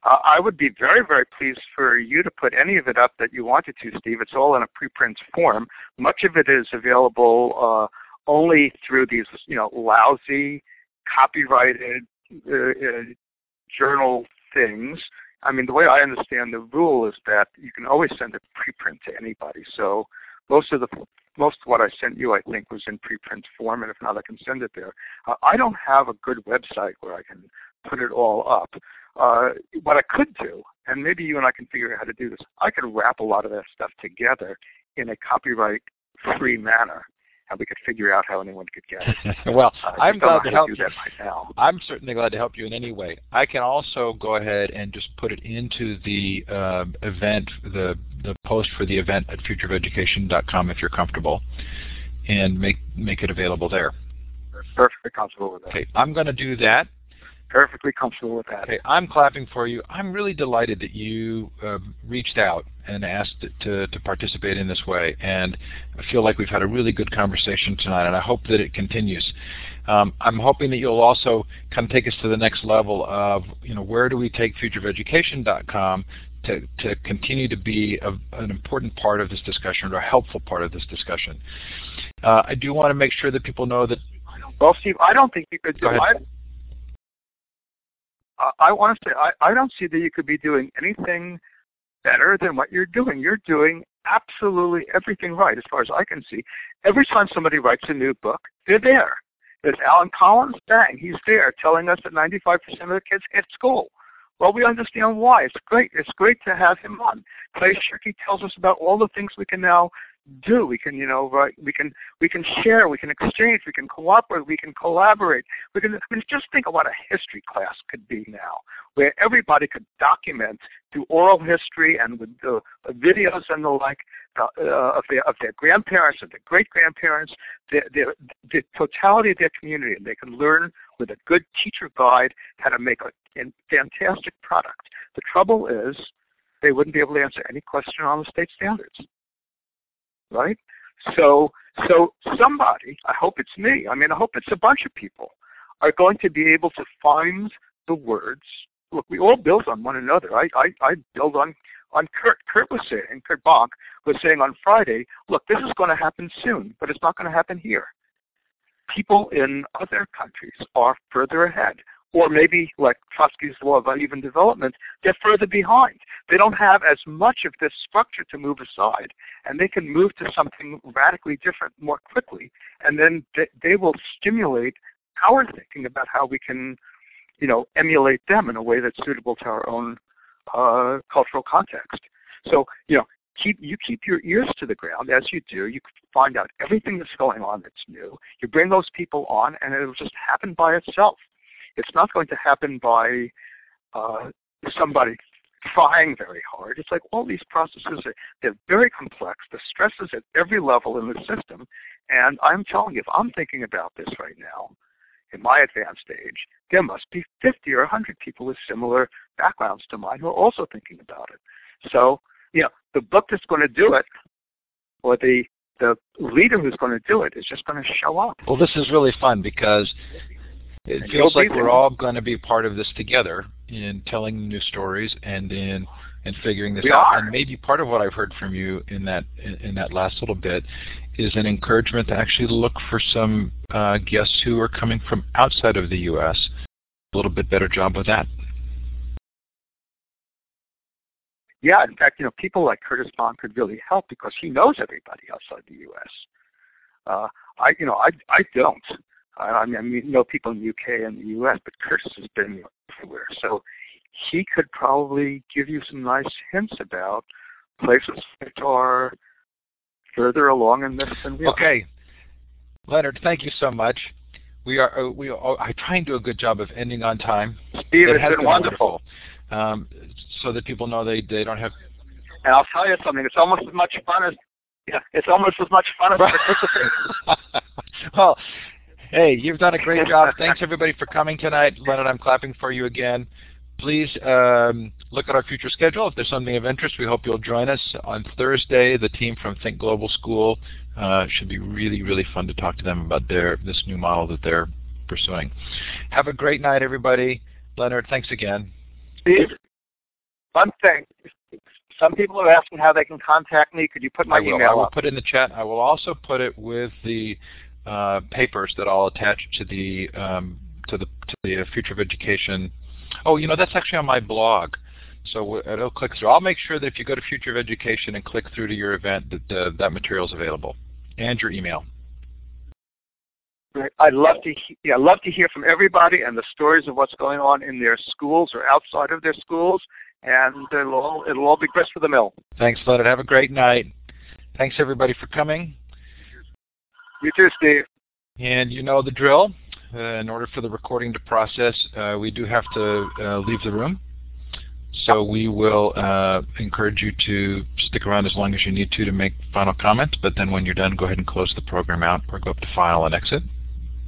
Uh, I would be very, very pleased for you to put any of it up that you wanted to, Steve. It's all in a preprint form. Much of it is available uh, only through these, you know, lousy, copyrighted uh, uh, journal things. I mean, the way I understand the rule is that you can always send a preprint to anybody. So most of the most of what I sent you, I think, was in preprint form, and if not, I can send it there. Uh, I don't have a good website where I can put it all up. Uh, what I could do, and maybe you and I can figure out how to do this, I could wrap a lot of that stuff together in a copyright-free manner and we could figure out how anyone could get it. (laughs) well, uh, I'm glad to help you. Right I'm certainly glad to help you in any way. I can also go ahead and just put it into the uh, event, the the post for the event at futureofeducation.com if you're comfortable, and make make it available there. Perfectly comfortable with that. Okay, I'm going to do that perfectly comfortable with that. Okay, I'm clapping for you. I'm really delighted that you uh, reached out and asked to, to participate in this way. And I feel like we've had a really good conversation tonight, and I hope that it continues. Um, I'm hoping that you'll also kind of take us to the next level of, you know, where do we take futureofeducation.com to, to continue to be a, an important part of this discussion or a helpful part of this discussion. Uh, I do want to make sure that people know that well, Steve, I don't think you could do. I, I want to say I, I don't see that you could be doing anything better than what you're doing. You're doing absolutely everything right as far as I can see. Every time somebody writes a new book, they're there. There's Allan Collins, bang, he's there telling us that 95% of the kids hit school. Well, we understand why. It's great. It's great to have him on. Clay Shirky tells us about all the things we can now do. We can, you know, right, we can we can share, we can exchange, we can cooperate, we can collaborate. We can I mean, just think of what a history class could be now, where everybody could document through oral history and with the videos and the like uh, uh, of their of their grandparents, and their great grandparents, the, the the totality of their community, and they can learn with a good teacher guide how to make a, a fantastic product. The trouble is they wouldn't be able to answer any question on the state standards right? So, so somebody, I hope it's me, I mean, I hope it's a bunch of people, are going to be able to find the words. Look, we all build on one another. I, I, I build on, on Curt. Curt was saying, Curt Bonk was saying on Friday, look, this is going to happen soon, but it's not going to happen here. People in other countries are further ahead or maybe like Trotsky's law of uneven development, they're further behind. They don't have as much of this structure to move aside, and they can move to something radically different more quickly, and then they, they will stimulate our thinking about how we can, you know, emulate them in a way that's suitable to our own uh, cultural context. So, you know, keep you keep your ears to the ground as you do. You find out everything that's going on that's new. You bring those people on, and it'll just happen by itself. It's not going to happen by uh, somebody trying very hard. It's like all these processes are they're very complex. The stress is at every level in the system. And I'm telling you, if I'm thinking about this right now, in my advanced age, there must be 50 or 100 people with similar backgrounds to mine who are also thinking about it. So, you know, the book that's going to do it, or the the leader who's going to do it, is just going to show up. Well, this is really fun because it feels like we're all going to be part of this together in telling new stories and in and figuring this we out. Are. And maybe part of what I've heard from you in that in, in that last little bit is an encouragement to actually look for some uh, guests who are coming from outside of the U.S. A little bit better job with that. Yeah, in fact, you know, people like Curtis Bond could really help because he knows everybody outside the U.S. Uh, I, you know, I I don't. I mean, I mean, know people in the UK and the US, but Curtis has been everywhere. So he could probably give you some nice hints about places that are further along in this than we okay. are. Leonard, thank you so much. We are uh, we are, I try and do a good job of ending on time. Steve, it has been, been wonderful. wonderful. Um, so that people know they they don't have. And I'll tell you something. It's almost as much fun as yeah, it's almost as much fun as (laughs) participating. well, Hey, you've done a great job. Thanks everybody for coming tonight. Leonard, I'm clapping for you again. please um, look at our future schedule. If there's something of interest, we hope you'll join us on Thursday. The team from Think Global School uh, should be really, really fun to talk to them about their this new model that they're pursuing. Have a great night, everybody. Leonard, thanks again. Steve, one thing. Some people are asking how they can contact me. Could you put my I will. email I will up? put it in the chat. I will also put it with the uh, papers that I'll attach to the um, to the to the future of education Oh, you know, that's actually on my blog. So it'll click through. I'll make sure that if you go to Future of Education and click through to your event, that uh, that material is available, and your email. I'd love to. Yeah, love to hear from everybody and the stories of what's going on in their schools or outside of their schools, and it'll all it'll all be grist for the mill. Thanks, Leonard. Have a great night. Thanks everybody for coming. You too, Steve. And you know the drill. Uh, in order for the recording to process, uh, we do have to uh, leave the room. So we will uh, encourage you to stick around as long as you need to to make final comments, but then when you're done, go ahead and close the program out or go up to File and Exit.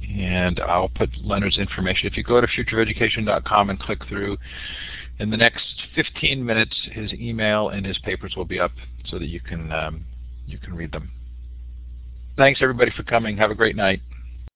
And I'll put Leonard's information. If you go to futureofeducation.com and click through, in the next 15 minutes, his email and his papers will be up so that you can um, you can read them. Thanks everybody for coming. Have a great night.